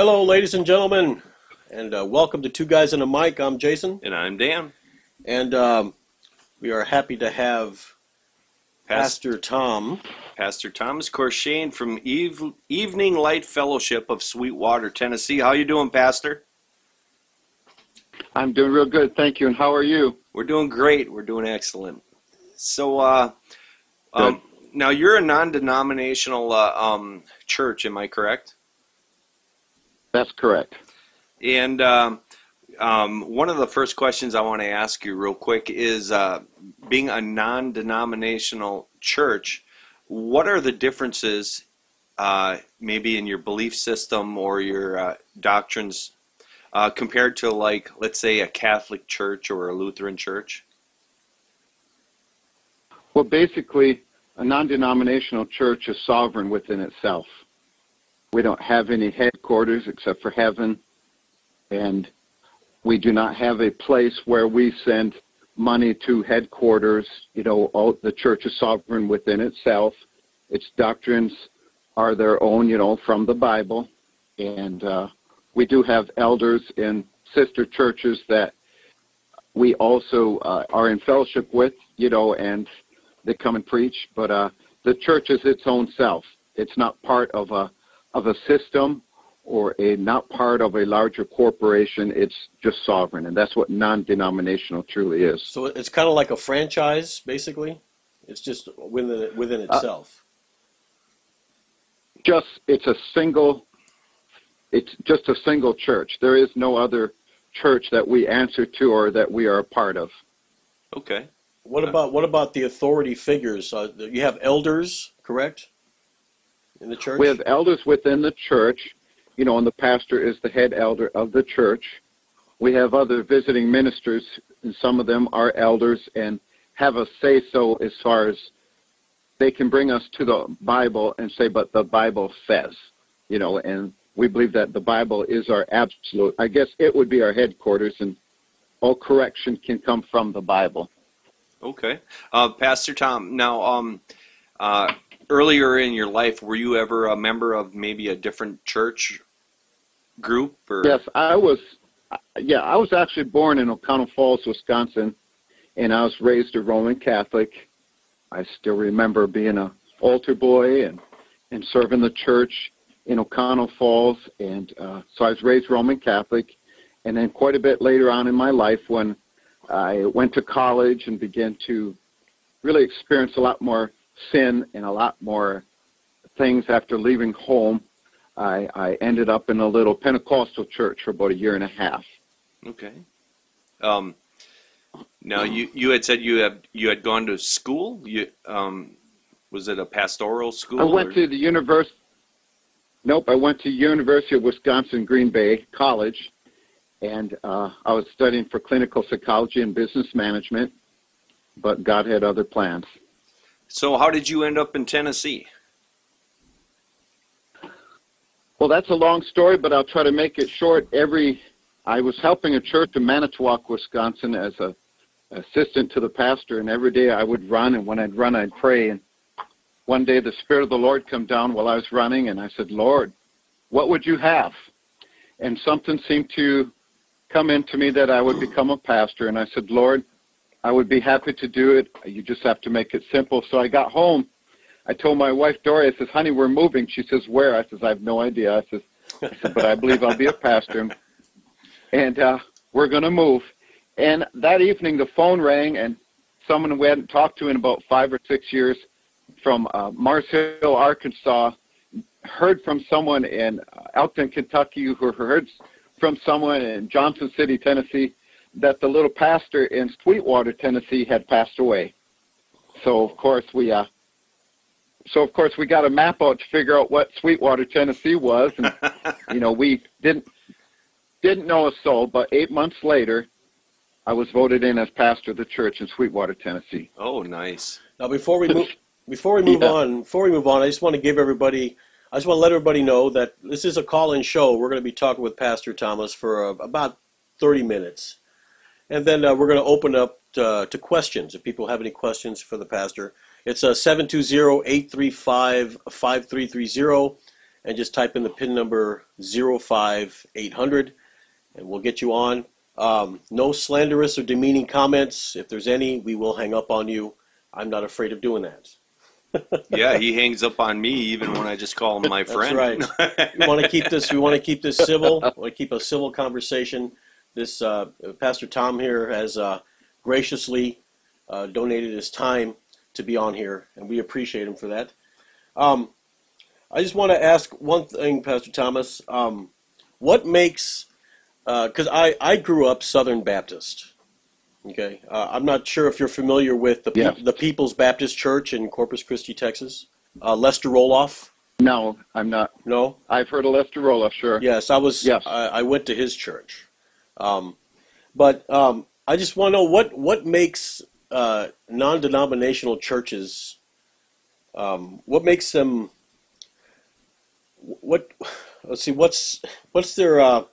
Hello, ladies and gentlemen, and uh, welcome to Two Guys and a Mic. I'm Jason, And I'm Dan. and um, we are happy to have Pastor, Pastor Tom. Pastor Thomas Corshane from Eve, Evening Light Fellowship of Sweetwater, Tennessee. How you doing, Pastor? I'm doing real good, thank you. And how are you? We're doing great. We're doing excellent. So, uh, um, now you're a non-denominational uh, um, church, am I correct? That's correct. And um, um, one of the first questions I want to ask you, real quick, is uh, being a non denominational church, what are the differences, uh, maybe in your belief system or your uh, doctrines, uh, compared to, like, let's say, a Catholic church or a Lutheran church? Well, basically, a non denominational church is sovereign within itself. We don't have any headquarters except for heaven, and we do not have a place where we send money to headquarters. You know, all, the church is sovereign within itself. Its doctrines are their own, you know, from the Bible. And uh, we do have elders in sister churches that we also uh, are in fellowship with, you know, and they come and preach. But uh, the church is its own self. It's not part of a of a system or a not part of a larger corporation. It's just sovereign, and that's what non-denominational truly is. So it's kind of like a franchise, basically. It's just within within itself. Just it's a single. It's just a single church. There is no other church that we answer to or that we are a part of. Okay. what about what about the authority figures? Uh, you have elders, correct, in the church. We have elders within the church, you know, and the pastor is the head elder of the church. We have other visiting ministers, and some of them are elders and have a say so as far as they can bring us to the Bible and say, but the Bible says, you know, and we believe that the Bible is our absolute, I guess it would be our headquarters, and all correction can come from the Bible. Okay. Uh, Pastor Tom, now, um, uh, earlier in your life, were you ever a member of maybe a different church group? Or? Yes, I was. Yeah, I was actually born in Oconto Falls, Wisconsin, and I was raised a Roman Catholic. I still remember being a altar boy and and serving the church in Oconto Falls, and uh, so I was raised Roman Catholic. And then quite a bit later on in my life, when I went to college and began to really experience a lot more sin and a lot more things after leaving home, I, I ended up in a little Pentecostal church for about a year and a half. Okay. Um, now you you had said you had you had gone to school. You um, was it a pastoral school? I went or- to the university. Nope, I went to University of Wisconsin Green Bay College, and uh, I was studying for clinical psychology and business management. But God had other plans. So how did you end up in Tennessee? Well, that's a long story, but I'll try to make it short. Every I was helping a church in Manitowoc, Wisconsin, as a assistant to the pastor, and every day I would run, and when I'd run, I'd pray. And one day, the Spirit of the Lord come down while I was running, and I said, "Lord, what would you have?" And something seemed to come into me that I would become a pastor, and I said, "Lord, I would be happy to do it. You just have to make it simple." So I got home. I told my wife Dory, I says, "Honey, we're moving." She says, "Where?" I says, "I have no idea." I says, "But I believe I'll be a pastor." and uh, we're going to move. And that evening, the phone rang, and someone we hadn't talked to in about five or six years from uh, Mars Hill, Arkansas, heard from someone in Elkton, Kentucky, who heard from someone in Johnson City, Tennessee, that the little pastor in Sweetwater, Tennessee, had passed away. So of course we, uh, so of course we got a map out to figure out what Sweetwater, Tennessee was, and you know we didn't didn't know a soul, but eight months later, I was voted in as pastor of the church in Sweetwater, Tennessee. Oh, nice. Now, before we move, before we move Yeah. on, before we move on, I just want to give everybody, I just want to let everybody know that this is a call-in show. We're going to be talking with Pastor Thomas for uh, about 30 minutes, and then uh, we're going to open up uh, to questions. If people have any questions for the pastor, it's uh, 720-835-5330, and just type in the PIN number 05800 and we'll get you on. Um, no slanderous or demeaning comments. If there's any, we will hang up on you. I'm not afraid of doing that. yeah, he hangs up on me even when I just call him my friend. That's right. we want to keep this. We want to keep this civil. We want to keep a civil conversation. This uh, Pastor Tom here has uh, graciously uh, donated his time to be on here, and we appreciate him for that. Um, I just want to ask one thing, Pastor Thomas. Um, what makes because uh, I I grew up Southern Baptist. Okay, uh, I'm not sure if you're familiar with the Yeah. the People's Baptist Church in Corpus Christi, Texas. Uh, Lester Roloff. No, I'm not. No. I've heard of Lester Roloff, sure. Yes, I was. Yes. I, I went to his church, um, but um, I just want to know what what makes uh, non-denominational churches. Um, what makes them? What? Let's see. What's what's their uh,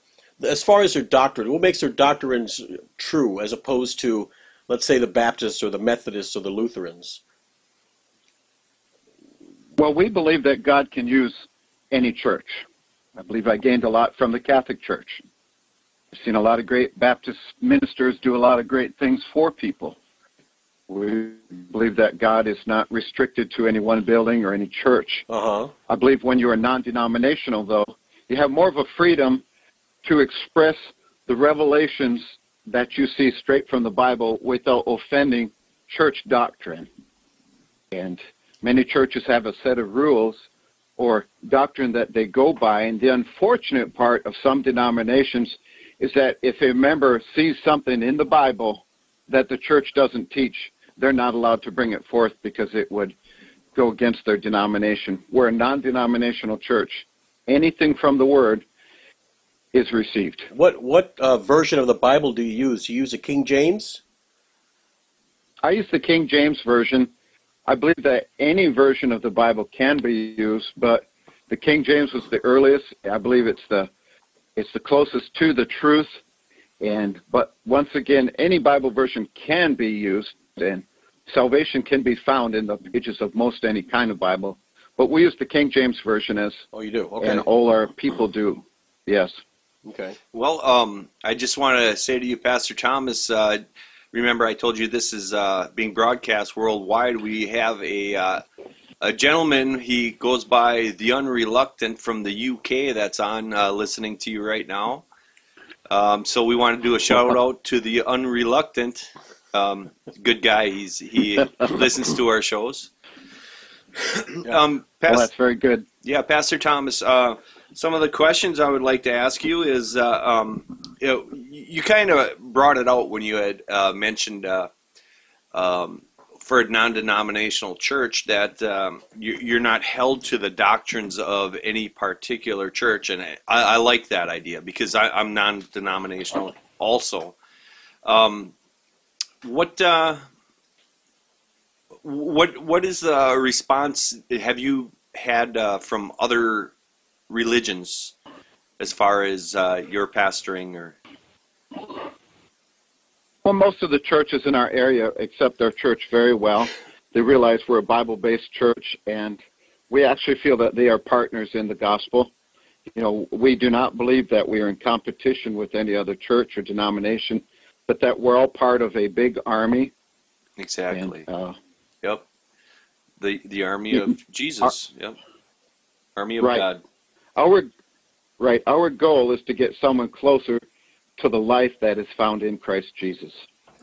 as far as their doctrine? What makes their doctrines true as opposed to, let's say, the Baptists or the Methodists or the Lutherans? Well, we believe that God can use any church. I believe I gained a lot from the Catholic Church. Seen a lot of great Baptist ministers do a lot of great things for people. We believe that God is not restricted to any one building or any church. Uh huh. I believe when you are non denominational, though, you have more of a freedom to express the revelations that you see straight from the Bible without offending church doctrine. And many churches have a set of rules or doctrine that they go by. And the unfortunate part of some denominations is that if a member sees something in the Bible that the church doesn't teach, they're not allowed to bring it forth because it would go against their denomination. We're a non denominational church. Anything from the Word is received. What what uh, version of the Bible do you use? Do You use a King James? I use the King James Version. I believe that any version of the Bible can be used, but the King James was the earliest. I believe it's the it's the closest to the truth. And but once again, any Bible version can be used, and salvation can be found in the pages of most any kind of Bible. But we use the King James Version as Oh, you do. Okay. and all our people do. Yes. Okay. Well, um, I just want to say to you, Pastor Thomas. Uh, remember, I told you this is uh, being broadcast worldwide. We have a uh, a gentleman. He goes by the Unreluctant from the UK. That's on uh, listening to you right now. Um, so we want to do a shout out to the Unreluctant. Um, good guy. He's he listens to our shows. Um, Well, Pas- that's very good. yeah, Pastor Thomas. Uh, some of the questions I would like to ask you is, uh, um, you, know, you kind of brought it out when you had uh, mentioned uh, um, for a non-denominational church that um, you, you're not held to the doctrines of any particular church, and I, I like that idea because I, I'm non-denominational also. Um, what uh, what what is the response? Have you had uh, from other religions as far as uh, your pastoring or Well, most of the churches in our area accept our church very well. They realize we're a Bible based church, and we actually feel that they are partners in the gospel. You know, we do not believe that we are in competition with any other church or denomination, but that we're all part of a big army. exactly? And, uh, yep, the the army of Jesus. Yep, army of Right. God. our right, our goal is to get someone closer to the life that is found in Christ Jesus.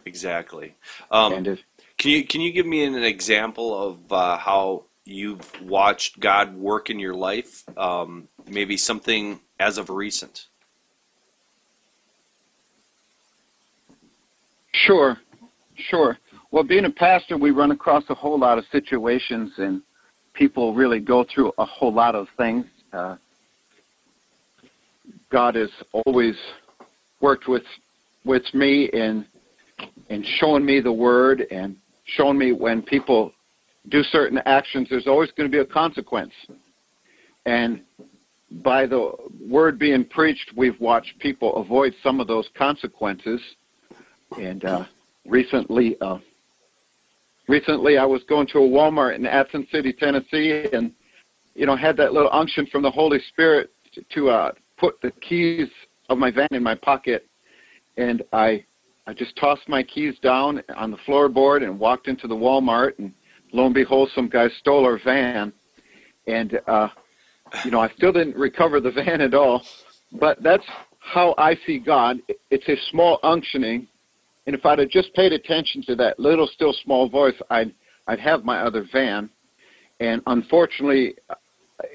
Exactly. Um, and if Can you can you give me an example of uh, how you've watched God work in your life? Um, maybe something as of recent. Sure, sure. Well, being a pastor, we run across a whole lot of situations, and people really go through a whole lot of things. Uh, God is always worked with with me in in showing me the Word and showing me when people do certain actions, there's always going to be a consequence. And by the Word being preached, we've watched people avoid some of those consequences and uh, recently, uh, recently I was going to a Walmart in Athens City, Tennessee, and you know, had that little unction from the Holy Spirit to, uh, put the keys of my van in my pocket, and I I just tossed my keys down on the floorboard and walked into the Walmart, and lo and behold, some guy stole our van, and uh, you know, I still didn't recover the van at all, but that's how I see God. It's a small unctioning, and if I'd have just paid attention to that little, still small voice, I'd I'd have my other van, and unfortunately,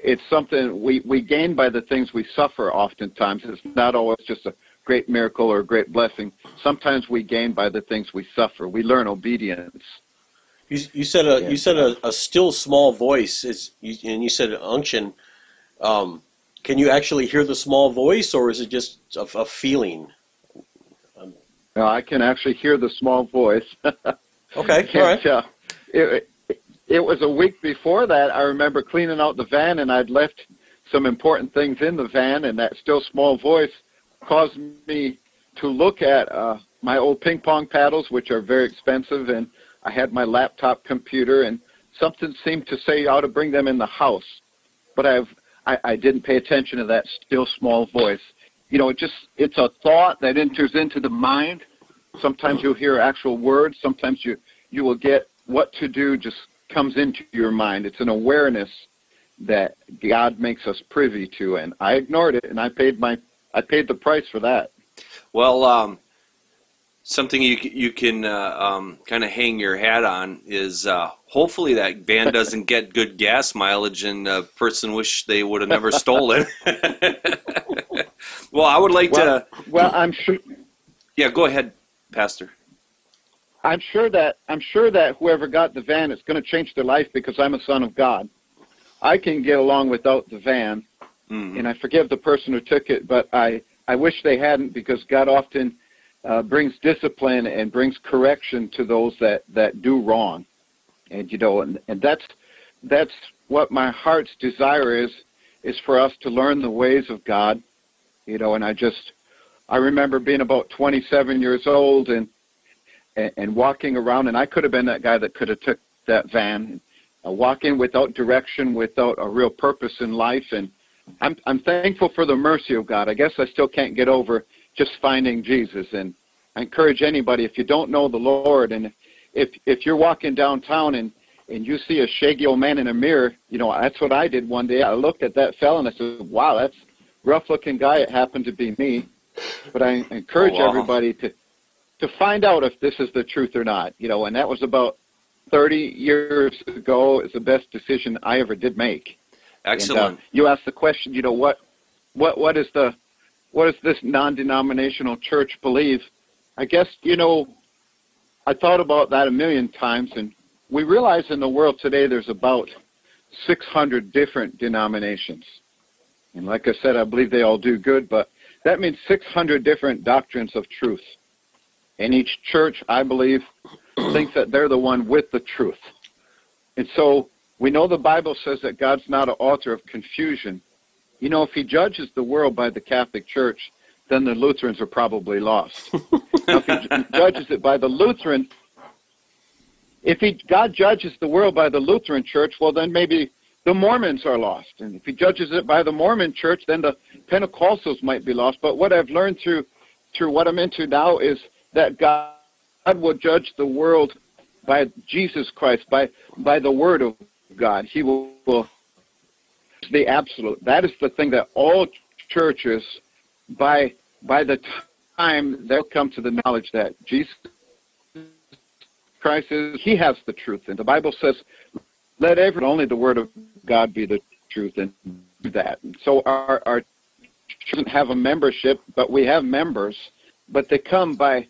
it's something we we gain by the things we suffer. Oftentimes, it's not always just a great miracle or a great blessing. Sometimes we gain by the things we suffer. We learn obedience. You, you said a you said a, a still small voice is you, and you said unction. Um, can you actually hear the small voice, or is it just a, a feeling? No, I can actually hear the small voice. okay, all right. Uh, it, it was a week before that. I remember cleaning out the van, and I'd left some important things in the van, and that still small voice caused me to look at uh, my old ping pong paddles, which are very expensive, and I had my laptop computer, and something seemed to say I ought to bring them in the house, but I've I, I didn't pay attention to that still small voice. You know, it just it's a thought that enters into the mind. Sometimes you'll hear actual words. Sometimes you you will get what to do just comes into your mind. It's an awareness that God makes us privy to, and I ignored it, and I paid my I paid the price for that. Well, um, something you you can uh, um, kind of hang your hat on is uh, hopefully that van doesn't get good gas mileage, and a person wish they would have never stolen. It. Well, I would like well, to. Well, I'm sure. Yeah, go ahead, Pastor. I'm sure that I'm sure that whoever got the van is going to change their life because I'm a son of God. I can get along without the van, mm-hmm. and I forgive the person who took it, but I I wish they hadn't because God often uh, brings discipline and brings correction to those that that do wrong, and you know, and, and that's that's what my heart's desire is is for us to learn the ways of God, you know, and I just I remember being about 27 years old and and, and walking around, and I could have been that guy that could have took that van, uh, walking without direction, without a real purpose in life, and I'm I'm thankful for the mercy of God. I guess I still can't get over just finding Jesus, and I encourage anybody if you don't know the Lord, and if if you're walking downtown and and you see a shaggy old man in a mirror, you know that's what I did one day. I looked at that fellow and I said, "Wow, that's rough looking guy." It happened to be me, but I encourage oh, wow. everybody to to find out if this is the truth or not. You know, and that was about 30 years ago. It's the best decision I ever did make. Excellent. And, uh, you asked the question. You know what? What what is the what does this non-denominational church believe? I guess you know. I thought about that a million times, and we realize in the world today there's about 600 different denominations. And like I said, I believe they all do good, but that means 600 different doctrines of truth. And each church, I believe, thinks that they're the one with the truth. And so we know the Bible says that God's not an author of confusion. You know, if he judges the world by the Catholic Church, then the Lutherans are probably lost. now, if he judges it by the Lutheran, if he, God judges the world by the Lutheran Church, well, then maybe the Mormons are lost. And if he judges it by the Mormon Church, then the Pentecostals might be lost. But what I've learned through through what I'm into now is that God will judge the world by Jesus Christ, by by the Word of God. He will, will the absolute. That is the thing that all churches, by by the time they'll come to the knowledge that Jesus Christ is, He has the truth, and the Bible says, "Let every only the Word of God be the truth," and that. So our our doesn't have a membership, but we have members, but they come by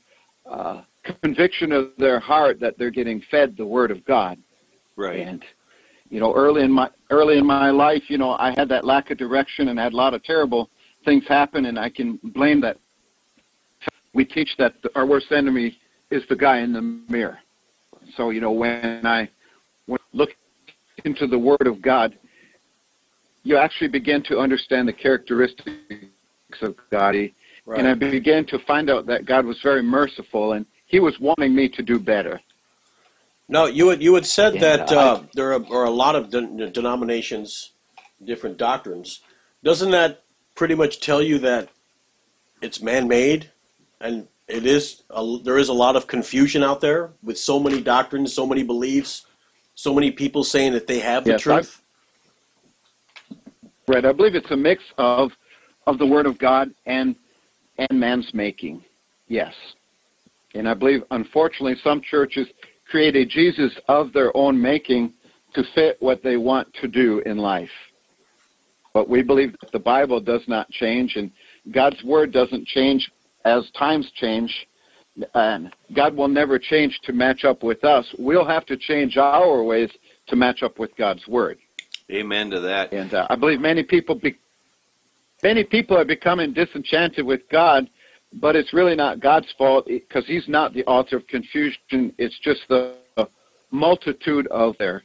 uh, conviction of their heart that they're getting fed the Word of God. Right. And you know, early in my early in my life, you know, I had that lack of direction and had a lot of terrible things happen, and I can blame that. We teach that our worst enemy is the guy in the mirror. So you know, when I when I look into the Word of God, you actually begin to understand the characteristics of God. Right. And I began to find out that God was very merciful and He was wanting me to do better. No, you had you had said and, that uh, uh, there are, are, a lot of de- denominations different doctrines, doesn't that pretty much tell you that it's man-made and it is a, there is a lot of confusion out there with so many doctrines, so many beliefs, so many people saying that they have the Yes, truth. Right. I believe it's a mix of of the Word of God and and man's making. Yes. And I believe, unfortunately, some churches create a Jesus of their own making to fit what they want to do in life. But we believe that the Bible does not change, and God's Word doesn't change as times change. And God will never change to match up with us. We'll have to change our ways to match up with God's Word. Amen to that. And uh, I believe many people be, many people are becoming disenchanted with God, but it's really not God's fault eh, because He's not the author of confusion. It's just the multitude of there.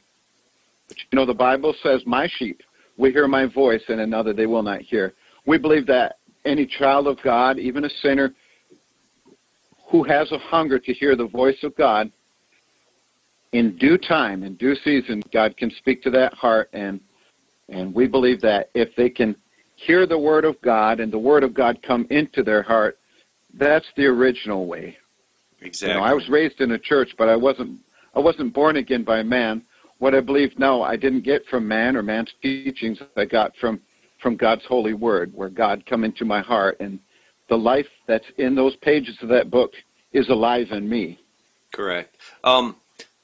But you know, the Bible says, "My sheep will hear my voice, and another they will not hear." We believe that any child of God, even a sinner, who has a hunger to hear the voice of God, in due time, in due season, God can speak to that heart, and and we believe that if they can hear the word of God and the word of God come into their heart, that's the original way. Exactly. You know, I was raised in a church, but I wasn't I wasn't born again by man. What I believe now, I didn't get from man or man's teachings. I got from from God's holy word, where God come into my heart, and the life that's in those pages of that book is alive in me. Correct. Um,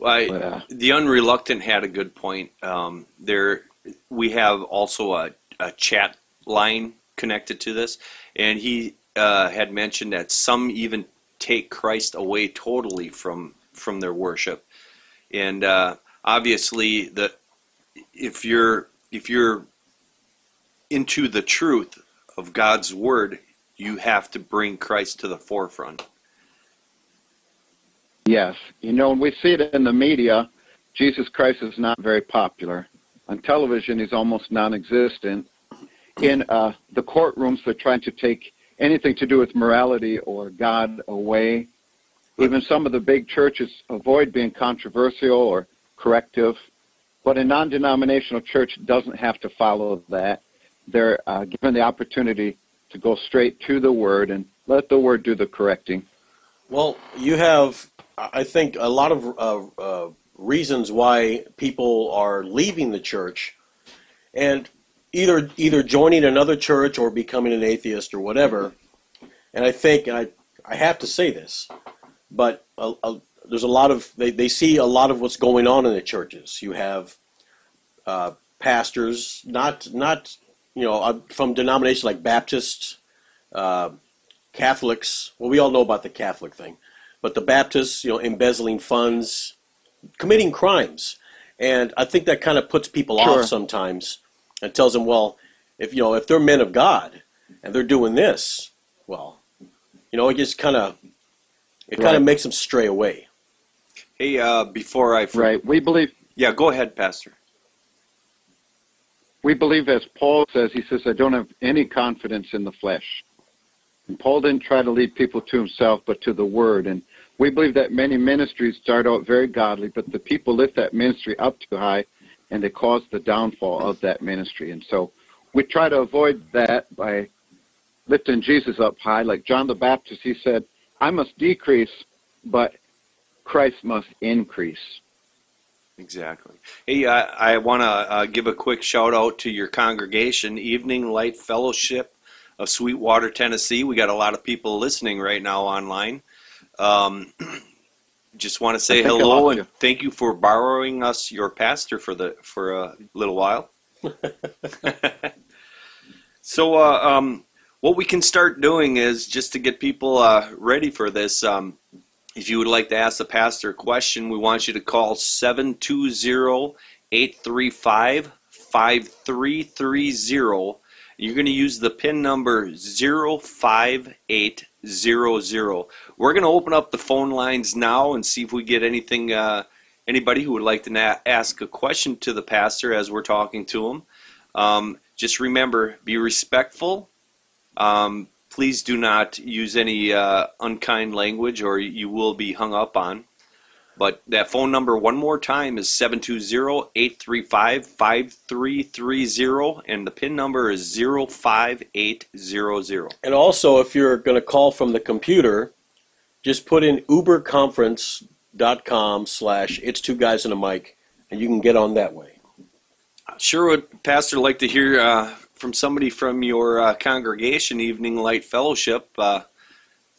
I, But, uh, the unreluctant had a good point. Um, there, we have also a, a chat line connected to this, and he uh, had mentioned that some even take Christ away totally from from their worship, and uh, obviously the if you're if you're into the truth of God's word, you have to bring Christ to the forefront. Yes. You know, when we see it in the media, Jesus Christ is not very popular. On television, he's almost non existent. In uh, the courtrooms, they're trying to take anything to do with morality or God away. Even some of the big churches avoid being controversial or corrective. But a non denominational church doesn't have to follow that. They're uh, given the opportunity to go straight to the Word and let the Word do the correcting. Well, you have, I think, a lot of uh, uh, reasons why people are leaving the church, and either either joining another church or becoming an atheist or whatever. And I think, and I I have to say this, but a, a, there's a lot of they, they see a lot of what's going on in the churches. You have uh, pastors, not not you know uh, from denominations like Baptists. Uh, Catholics, well, we all know about the Catholic thing, but the Baptists, you know, embezzling funds, committing crimes, and I think that kind of puts people Sure. off sometimes, and tells them, well, if you know, if they're men of God and they're doing this, well, you know, it just kind of, it kind of makes them stray away. Hey, uh, before I for- Right. We believe yeah, go ahead, Pastor. we believe as Paul says, he says, I don't have any confidence in the flesh. And Paul didn't try to lead people to himself, but to the word. And we believe that many ministries start out very godly, but the people lift that ministry up too high and they caused the downfall of that ministry. And so we try to avoid that by lifting Jesus up high. Like John the Baptist, he said, I must decrease, but Christ must increase. Exactly. Hey, I, I want to uh, give a quick shout out to your congregation, Evening Light Fellowship of Sweetwater, Tennessee. We got a lot of people listening right now online. Um, just want to say I think I hello and you. thank you for borrowing us your pastor for the for a little while. so, uh, um, what we can start doing is just to get people uh, ready for this. Um, if you would like to ask the pastor a question, we want you to call 720 835 5330. You're going to use the PIN number 05800. We're going to open up the phone lines now and see if we get anything, uh, anybody who would like to na- ask a question to the pastor as we're talking to him. Um, just remember, be respectful. Um, please do not use any uh, unkind language or you will be hung up on. But that phone number, one more time, is 720 835 5330, and the PIN number is 05800. And also, if you're going to call from the computer, just put in uberconference.com slash it's two guys and a mic, and you can get on that way. Sure would, Pastor, like to hear uh, from somebody from your uh, congregation, Evening Light Fellowship. Uh,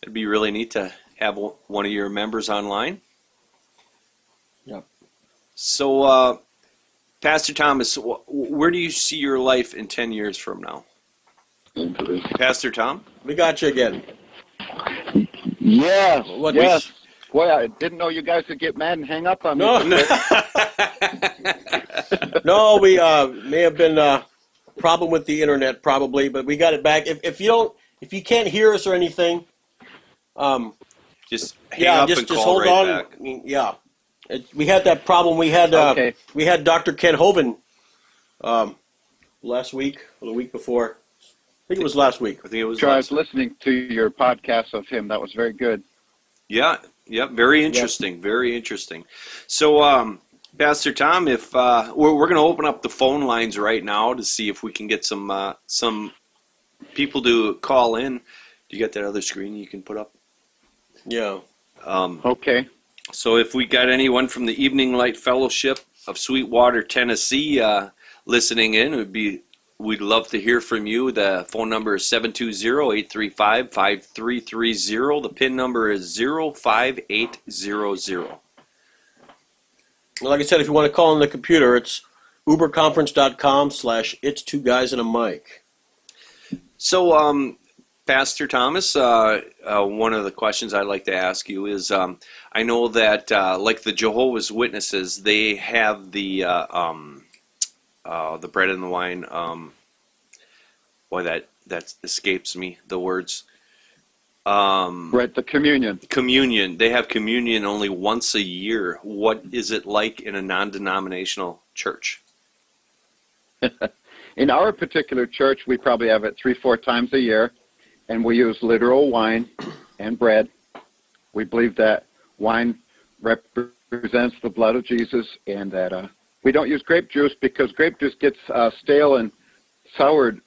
it'd be really neat to have one of your members online. Yeah. So, uh, Pastor Thomas, where do you see your life in 10 years from now? Pastor Tom? We got you again. Yeah. What yes. Boy, I didn't know you guys would get mad and hang up on me. No, no we uh, may have been a uh, problem with the internet, probably, but we got it back. If, if you don't, if you can't hear us or anything, um, just yeah, just just hold right on. Back. Yeah, it, we had that problem. We had uh, okay. we had Dr. Kent Hovind um, last week or the week before. I think it was last week. I think it was. Sure, I was listening to your podcast of him. That was very good. Yeah, yeah, very interesting. Yep. Very interesting. So, um, Pastor Tom, if uh, we're, we're going to open up the phone lines right now to see if we can get some uh, some people to call in. Do you got that other screen you can put up? Yeah. Um, okay. So if we got anyone from the Evening Light Fellowship of Sweetwater, Tennessee, uh, listening in, it would be we'd love to hear from you. The phone number is 720-835-5330. The PIN number is 05800. Like I said, if you want to call on the computer, it's uberconference.com slash it's two guys and a mic. So, um, Pastor Thomas, uh, uh, one of the questions I'd like to ask you is um, I know that, uh, like the Jehovah's Witnesses, they have the uh, um, uh, the bread and the wine. Um, boy, that that escapes me. The words. Um, right, the communion. Communion. They have communion only once a year. What is it like in a non-denominational church? in our particular church, we probably have it three, four times a year and we use literal wine and bread. We believe that wine represents the blood of Jesus, and that uh, we don't use grape juice because grape juice gets uh, stale and soured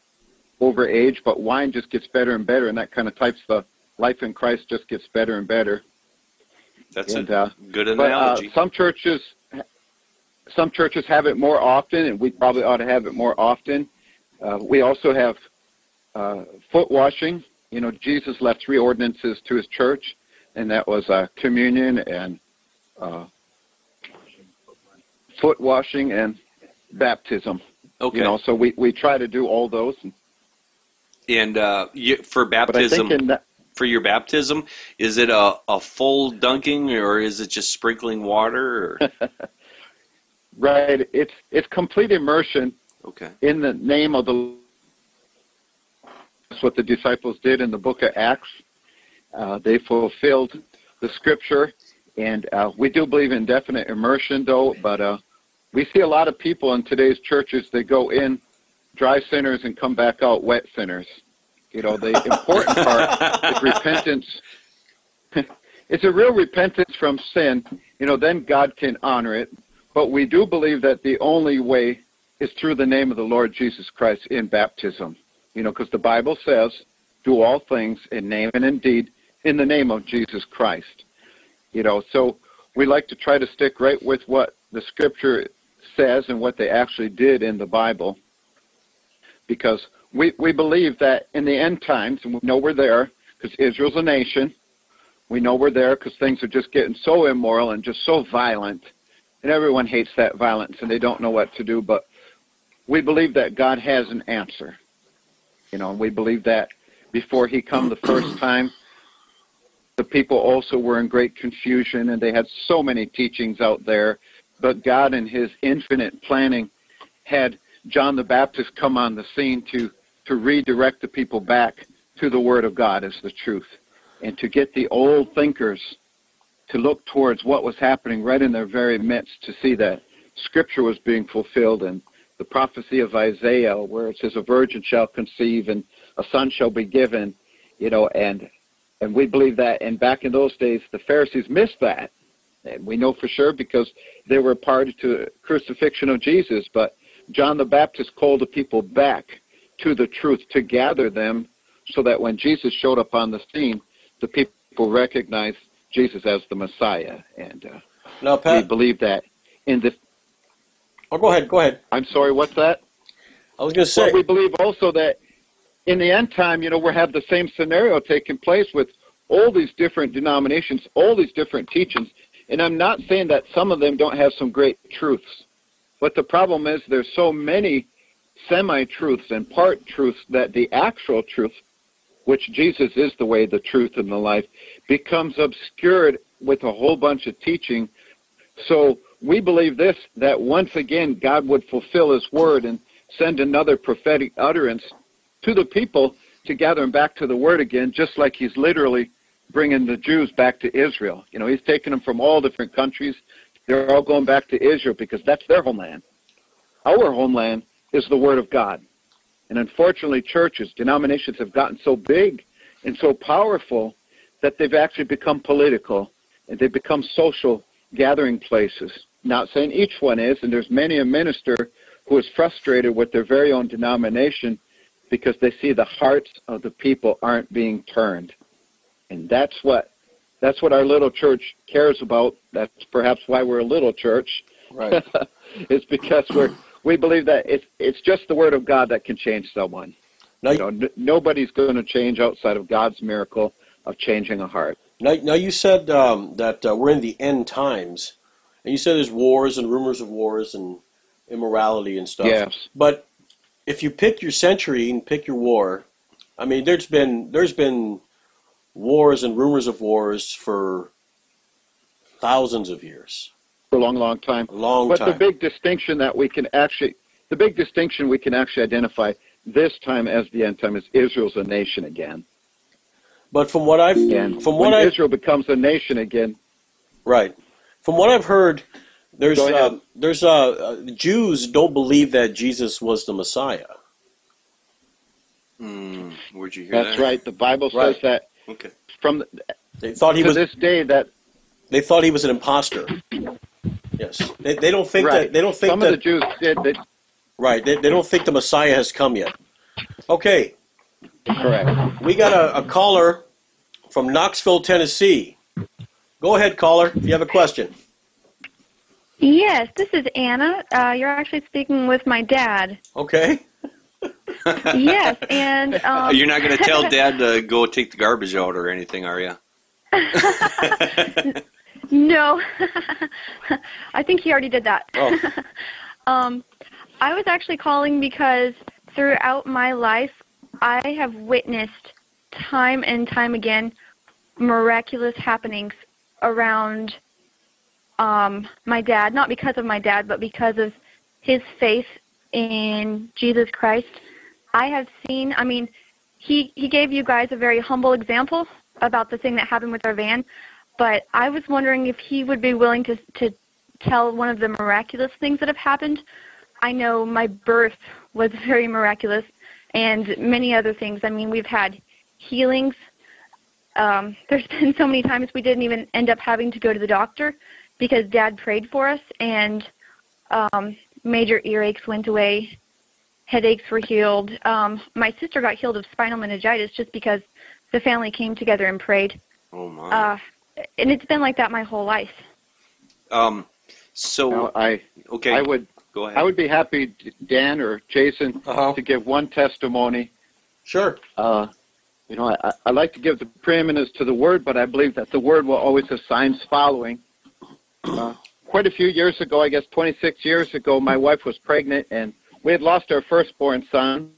over age, but wine just gets better and better, and that kind of types the life in Christ just gets better and better. That's and, a uh, good uh, analogy. But, some churches, some churches have it more often, and we probably ought to have it more often. Uh, we also have uh, foot washing. You know, Jesus left three ordinances to his church, and that was uh, communion and uh, foot washing and baptism. Okay. You know, so we, we try to do all those. And uh, you, for baptism, that, for your baptism, is it a, a full dunking or is it just sprinkling water? right. It's it's complete immersion. Okay. In the name of the that's what the disciples did in the book of Acts. Uh, they fulfilled the scripture, and uh, we do believe in definite immersion, though. But uh, we see a lot of people in today's churches they go in dry sinners and come back out wet sinners. You know, the important part is repentance. it's a real repentance from sin. You know, then God can honor it. But we do believe that the only way is through the name of the Lord Jesus Christ in baptism. You know, because the Bible says, do all things in name and in deed in the name of Jesus Christ. You know, so we like to try to stick right with what the Scripture says and what they actually did in the Bible, because we we believe that in the end times, and we know we're there because Israel's a nation. We know we're there because things are just getting so immoral and just so violent, and everyone hates that violence and they don't know what to do. But we believe that God has an answer. You know, and we believe that before he come the first time, the people also were in great confusion and they had so many teachings out there. But God, in his infinite planning, had John the Baptist come on the scene to, to redirect the people back to the Word of God as the truth and to get the old thinkers to look towards what was happening right in their very midst to see that Scripture was being fulfilled and the prophecy of Isaiah where it says a virgin shall conceive and a son shall be given, you know, and and we believe that and back in those days the Pharisees missed that. And we know for sure because they were a party to the crucifixion of Jesus. But John the Baptist called the people back to the truth to gather them so that when Jesus showed up on the scene, the people recognized Jesus as the Messiah. And uh, Now, we believe that in this. Oh, go ahead. Go ahead. I'm sorry, what's that? I was going to say. Well, we believe also that in the end time, you know, we'll have the same scenario taking place with all these different denominations, all these different teachings. And I'm not saying that some of them don't have some great truths. But the problem is there's so many semi-truths and part truths that the actual truth, which Jesus is the way, the truth, and the life, becomes obscured with a whole bunch of teaching. So we believe this, that once again God would fulfill his word and send another prophetic utterance to the people to gather them back to the word again, just like he's literally bringing the Jews back to Israel. You know, he's taking them from all different countries. They're all going back to Israel because that's their homeland. Our homeland is the word of God. And unfortunately, churches, denominations have gotten so big and so powerful that they've actually become political and they've become social gathering places. Not saying each one is, and there's many a minister who is frustrated with their very own denomination because they see the hearts of the people aren't being turned. And that's what that's what our little church cares about. That's perhaps why we're a little church. Right. it's because we're we believe that it's it's just the word of God that can change someone. Now, You know, n- nobody's going to change outside of God's miracle of changing a heart. Now, now you said um, that uh, we're in the end times, and you said there's wars and rumors of wars and immorality and stuff. Yes. But if you pick your century and pick your war, I mean, there's been there's been wars and rumors of wars for thousands of years, for a long, long time. a long but time. the big distinction that we can actually, the big distinction we can actually identify this time as the end time is Israel's a nation again. but from what I've And from when what I Israel becomes a nation again, right, from what I've heard, there's uh, there's uh, uh, Jews don't believe that Jesus was the Messiah. Hmm, where'd you hear that's that? right. The Bible Right. says that Okay. from the, They thought he to was this day that They thought he was an imposter. Yes, they, they don't think right. that they don't think some that of the Jews did that. right. They, they don't think the Messiah has come yet. Okay, Correct. we got a, a caller from Knoxville, Tennessee. Go ahead, caller. If you have a question. Yes, this is Anna. Uh, you're actually speaking with my dad. Okay. Yes, and um, You're not going to tell Dad to go take the garbage out or anything, are you? no, I think he already did that. Oh. um, I was actually calling because throughout my life, I have witnessed time and time again miraculous happenings around um, my dad. Not because of my dad, but because of his faith in Jesus Christ. I have seen. I mean, he he gave you guys a very humble example about the thing that happened with our van, but I was wondering if he would be willing to to tell one of the miraculous things that have happened. I know my birth was very miraculous, and many other things. I mean, we've had healings. Um, there's been so many times we didn't even end up having to go to the doctor because Dad prayed for us, and um, major earaches went away. Headaches were healed. Um, my sister got healed of spinal meningitis just because the family came together and prayed. Oh my. Uh, and it's been like that my whole life. um. So Now, I okay. I would go ahead. I would be happy, Dan or Jason, Uh-huh. to give one testimony. Sure. Uh, you know, I, I like to give the preeminence to the word, but I believe that the word will always have signs following. Uh, quite a few years ago, I guess 26 years ago, my wife was pregnant, and we had lost our firstborn son,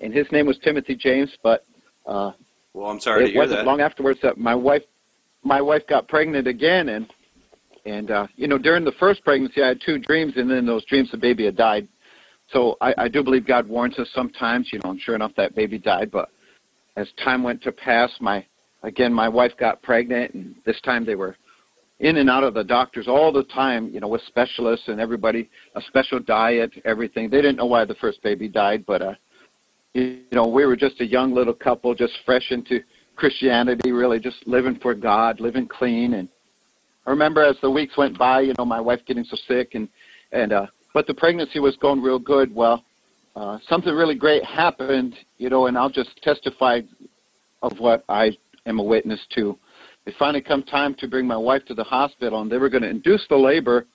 and his name was Timothy James. But uh, well, I'm sorry to hear wasn't that. long afterwards that my wife, my wife got pregnant again, and and uh, you know, during the first pregnancy, I had two dreams, and then those dreams, the baby had died. So I, I do believe God warns us sometimes, you know, and sure enough, that baby died. But as time went to pass, my again, my wife got pregnant, and this time they were in and out of the doctors all the time, you know, with specialists and everybody, a special diet, everything. They didn't know why the first baby died, but uh, you know, we were just a young little couple, just fresh into Christianity, really just living for God, living clean, and I remember as the weeks went by, you know, my wife getting so sick, and and uh, but the pregnancy was going real good. Well, uh, something really great happened, you know, and I'll just testify of what I am a witness to. It finally come time to bring my wife to the hospital, and they were going to induce the labor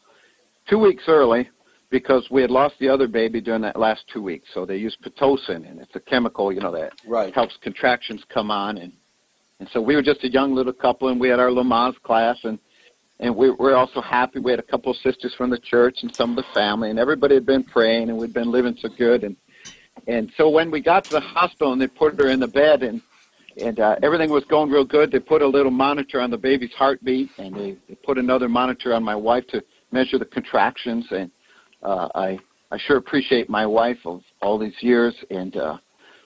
two weeks early because we had lost the other baby during that last two weeks. So they used pitocin, and it's a chemical, you know, that Right. helps contractions come on. And and so we were just a young little couple, and we had our Lamaze class, and and we were also happy. We had a couple of sisters from the church and some of the family, and everybody had been praying, and we'd been living so good. And and so when we got to the hospital, and they put her in the bed, and and uh, everything was going real good. They put a little monitor on the baby's heartbeat, and they, they put another monitor on my wife to measure the contractions. And uh, I I sure appreciate my wife of all these years. And uh,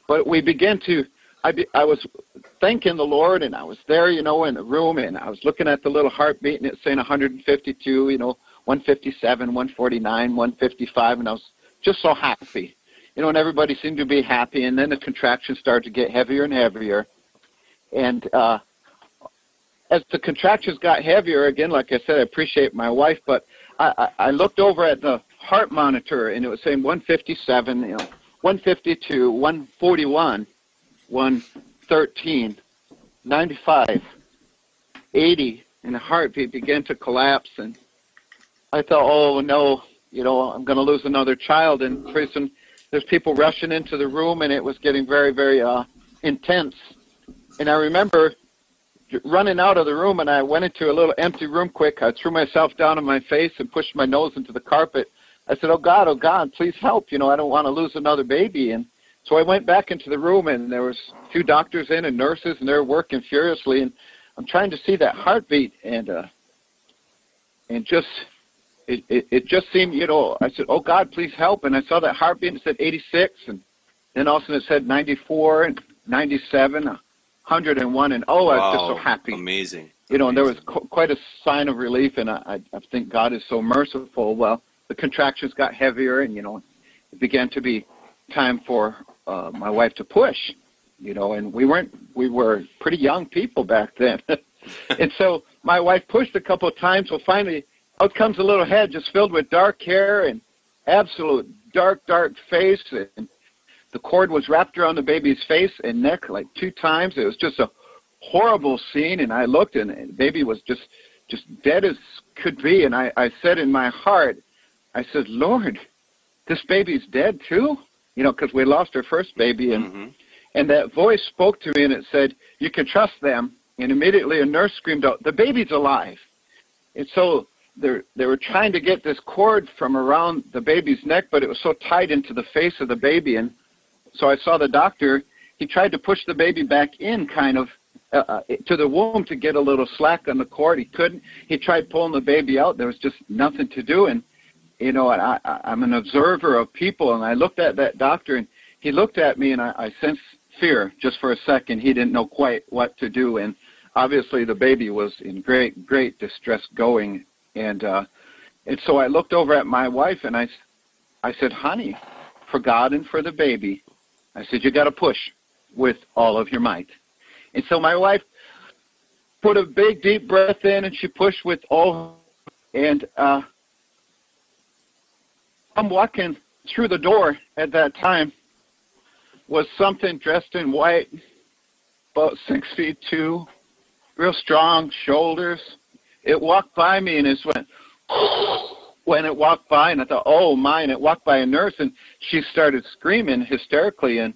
but we began to. I be, I was thanking the Lord, and I was there, you know, in the room, and I was looking at the little heartbeat, and it's saying 152, you know, 157, 149, 155, and I was just so happy, you know, and everybody seemed to be happy, and then the contractions started to get heavier and heavier, and uh, as the contractions got heavier, again, like I said, I appreciate my wife, but I, I, I looked over at the heart monitor, and it was saying 157, you know, 152, 141, 113, 95, 80, and the heartbeat began to collapse, and I thought, oh no, you know, I'm going to lose another child, and pretty soon there's people rushing into the room, and it was getting very, very uh, intense. And I remember running out of the room, and I went into a little empty room quick. I threw myself down on my face and pushed my nose into the carpet. I said, "Oh God, oh God, please help! You know, I don't want to lose another baby." And so I went back into the room, and there was two doctors in and nurses, and they're working furiously, and I'm trying to see that heartbeat, and uh, and just it, it it just seemed, you know, I said, "Oh God, please help!" And I saw that heartbeat, and it said 86, and then all of a sudden it said 94 and 97, 101, and oh, I was just so Wow, happy Amazing. you know, and there was qu- quite a sign of relief, and I, I I think God is so merciful. Well, the contractions got heavier, and you know, it began to be time for uh, my wife to push, you know, and we weren't we were pretty young people back then, and so my wife pushed a couple of times. Well, finally, out comes a little head just filled with dark hair and absolute dark, dark face, and the cord was wrapped around the baby's face and neck like two times. It was just a horrible scene and I looked and the baby was just just dead as could be and I, I said in my heart, I said, Lord, this baby's dead too? You know, because we lost our first baby and Mhm. and that voice spoke to me and it said, You can trust them and immediately a nurse screamed out, The baby's alive. And so they they were trying to get this cord from around the baby's neck, but it was so tight into the face of the baby and so I saw the doctor. He tried to push the baby back in, kind of uh, uh, to the womb to get a little slack on the cord. He couldn't. He tried pulling the baby out. There was just nothing to do. And you know, and I, I'm an observer of people, and I looked at that doctor, and he looked at me, and I, I sensed fear just for a second. He didn't know quite what to do, and obviously the baby was in great, great distress going. And uh, and so I looked over at my wife, and I, I said, "Honey, for God and for the baby." I said, you got to push with all of your might. And so my wife put a big, deep breath in and she pushed with all. And uh, I'm walking through the door at that time was something dressed in white, about six feet two, real strong shoulders. It walked by me and it went when it walked by, and I thought, oh my! And it walked by a nurse, and she started screaming hysterically, and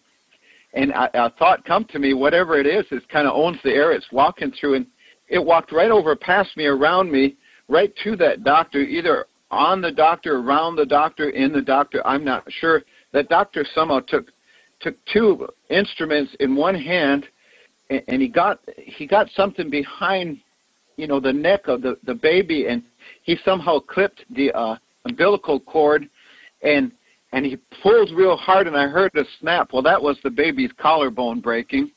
and I, a thought come to me, whatever it is, it kind of owns the air it's walking through, and it walked right over past me, around me, right to that doctor, either on the doctor, around the doctor, in the doctor. I'm not sure. That doctor somehow took took two instruments in one hand, and, and he got he got something behind, you know, the neck of the the baby, and he somehow clipped the uh, umbilical cord, and and he pulled real hard, and I heard a snap. Well, that was the baby's collarbone breaking,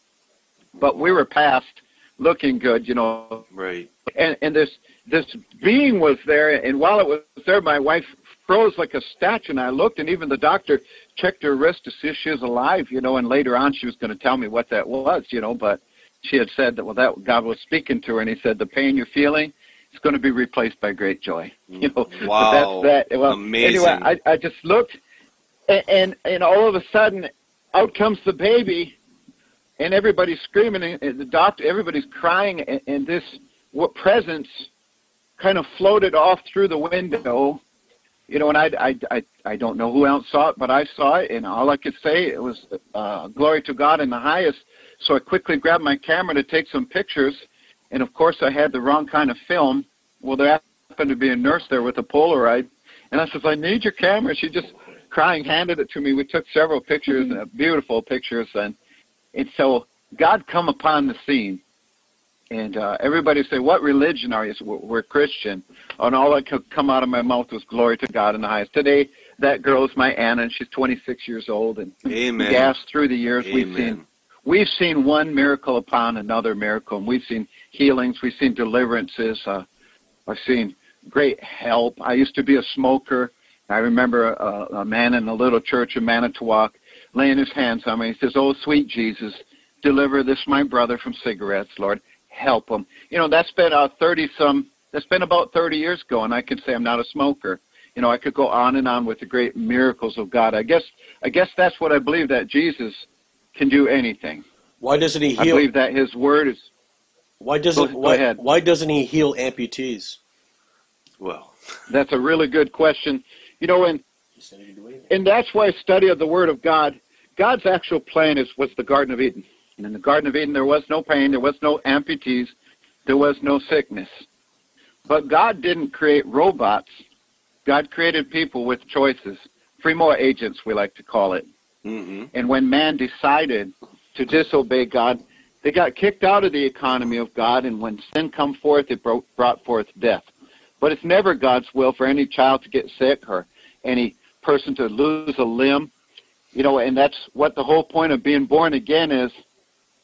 but we were past looking good, you know. Right. And and this this being was there, and while it was there, my wife froze like a statue, and I looked, and even the doctor checked her wrist to see if she was alive, you know. And later on, she was going to tell me what that was, you know, but she had said that well, that God was speaking to her, and He said the pain you're feeling it's going to be replaced by great joy. You know, but Wow. that's that. Well, Amazing. anyway, I, I just looked, and, and and all of a sudden, out comes the baby, and everybody's screaming, and and the doctor, everybody's crying, and, and this what presence kind of floated off through the window, you know, and I, I, I, I don't know who else saw it, but I saw it, and all I could say it was uh, glory to God in the highest. So I quickly grabbed my camera to take some pictures, and of course I had the wrong kind of film. Well, there happened to be a nurse there with a Polaroid, and I says, I need your camera. She just crying handed it to me. We took several pictures, uh, beautiful pictures, and and so God come upon the scene, and uh, everybody say, "What religion are you?" We're, we're Christian, and all that could come out of my mouth was "Glory to God in the highest." Today, that girl is my Anna, and she's 26 years old, and Amen. gas through the years we've seen we've seen one miracle upon another miracle, and we've seen healings, we've seen deliverances, uh, I've seen great help. I used to be a smoker. I remember a, a man in a little church in Manitowoc laying his hands on me. He says, "Oh, sweet Jesus, deliver this my brother from cigarettes, Lord, help him." You know, that's been uh, thirty some. That's been about thirty years ago, and I can say I'm not a smoker. You know, I could go on and on with the great miracles of God. I guess, I guess that's what I believe that Jesus can do anything. Why doesn't he heal I believe that His Word is. Why doesn't Go- why, why doesn't he heal amputees? Well, That's a really good question. You know, and and that's why study of the Word of God. God's actual plan is was the Garden of Eden, and in the Garden of Eden there was no pain, there was no amputees, there was no sickness. But God didn't create robots. God created people with choices, free moral agents we like to call it. hmm And when man decided to disobey God, they got kicked out of the economy of God, and when sin come forth, it brought forth death. But it's never God's will for any child to get sick or any person to lose a limb. You know, and that's what the whole point of being born again is,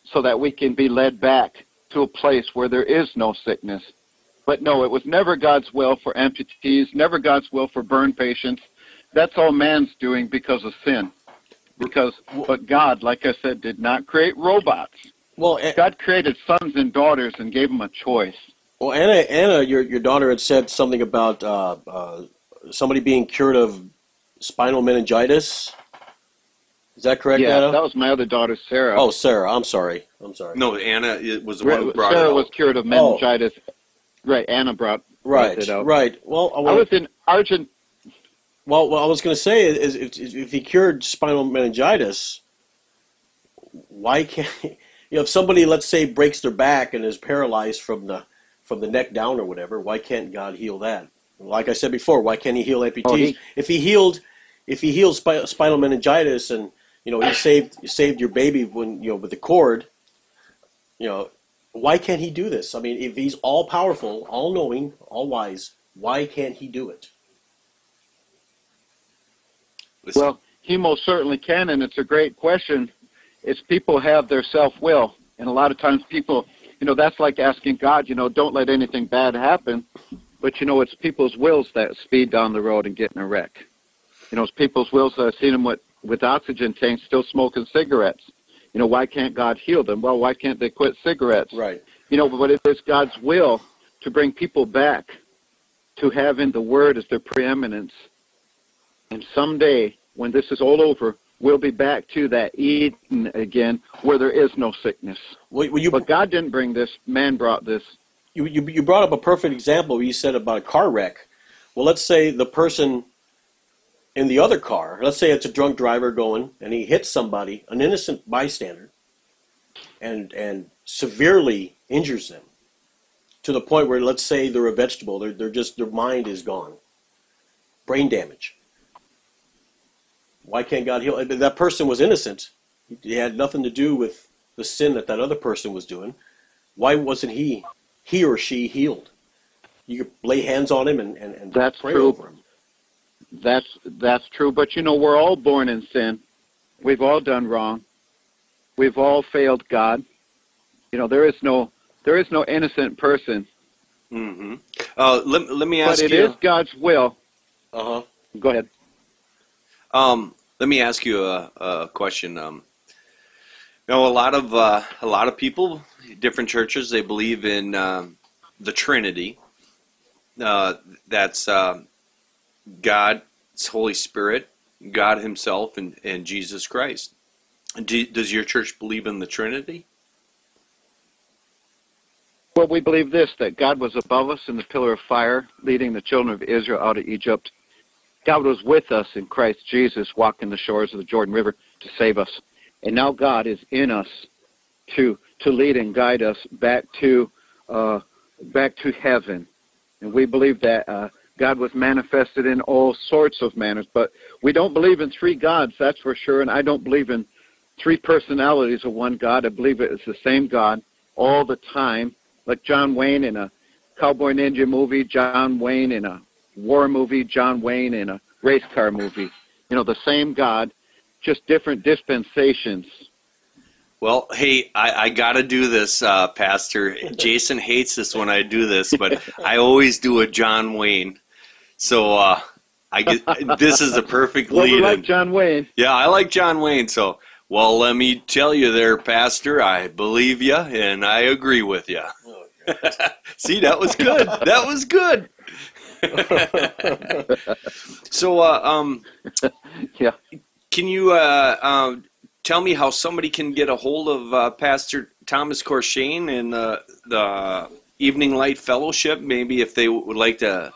so that we can be led back to a place where there is no sickness. But no, it was never God's will for amputees, never God's will for burn patients. That's all man's doing because of sin. Because, but God, like I said, did not create robots. Well, A- God created sons and daughters and gave them a choice. well, Anna, Anna, your your daughter had said something about uh, uh, somebody being cured of spinal meningitis. Is that correct, yeah, Anna? that was my other daughter, Sarah. oh, Sarah, I'm sorry. I'm sorry. No, Anna it was the one who brought Sarah it was cured of meningitis. Right, Anna brought, brought right, it out. right. Well, I, I was in Argent. well, what I was going to say is, if, if he cured spinal meningitis, why can't you know if somebody, let's say, breaks their back and is paralyzed from the from the neck down or whatever, why can't God heal that? Like I said before, why can't He heal amputees? Oh, he- if He healed, if He healed spi- spinal meningitis and you know He saved He saved your baby when you know with the cord, you know, why can't He do this? I mean, if He's all powerful, all knowing, all wise, why can't He do it? Listen, Well, he most certainly can, and it's a great question. It's people have their self will, and a lot of times people, you know, that's like asking God, you know, don't let anything bad happen. But you know, it's people's wills that speed down the road and get in a wreck. You know, it's people's wills that I've seen them with with oxygen tanks still smoking cigarettes. You know, why can't God heal them? Well, why can't they quit cigarettes? Right. You know, but it's God's will to bring people back to having the Word as their preeminence, and someday when this is all over, we'll be back to that Eden again, where there is no sickness. Well, well, you, But God didn't bring this; man brought this. you, you, you brought up a perfect example where you said about a car wreck. Well, let's say the person in the other car, let's say it's a drunk driver going and he hits somebody, an innocent bystander, and, and severely injures them to the point where, let's say they're a vegetable, they're, they're just, their mind is gone. Brain damage. Why can't God heal? That person was innocent. He had nothing to do with the sin that that other person was doing. Why wasn't he he or she healed. You could lay hands on him and, and, and That's pray true. over him. That's that's true. But you know, we're all born in sin. We've all done wrong. We've all failed God. You know, there is no there is no innocent person. hmm Uh, let, let me But ask it you. is God's will. Uh huh. Go ahead. Um, let me ask you a, a question. Um, you know, a lot of uh, a lot of people, different churches, they believe in um, the Trinity, uh, that's uh, God's Holy Spirit, God Himself, and, and Jesus Christ. Do, does your church believe in the Trinity? Well, we believe this that God was above us in the pillar of fire, leading the children of Israel out of Egypt. God was with us in Christ Jesus, walking the shores of the Jordan River to save us. And now God is in us to to lead and guide us back to uh, back to heaven. And we believe that uh, God was manifested in all sorts of manners, but we don't believe in three gods, that's for sure. And I don't believe in three personalities of one God. I believe it is the same God all the time, like John Wayne in a cowboy ninja movie, John Wayne in a war movie, John Wayne in a race car movie. You know, the same God, just different dispensations. Well, hey, I, I got to do this, uh, Pastor. Jason hates this when I do this, but I always do a John Wayne. So uh, I get this is a perfect Well, we lead. like. John Wayne. Yeah, I like John Wayne. So, well, let me tell you, there, Pastor. I believe you, and I agree with you. See, that was good. That was good. so, uh, um, Yeah. can you uh, uh, tell me how somebody can get a hold of uh, Pastor Thomas Corshane and the the Evening Light Fellowship? Maybe if they would like to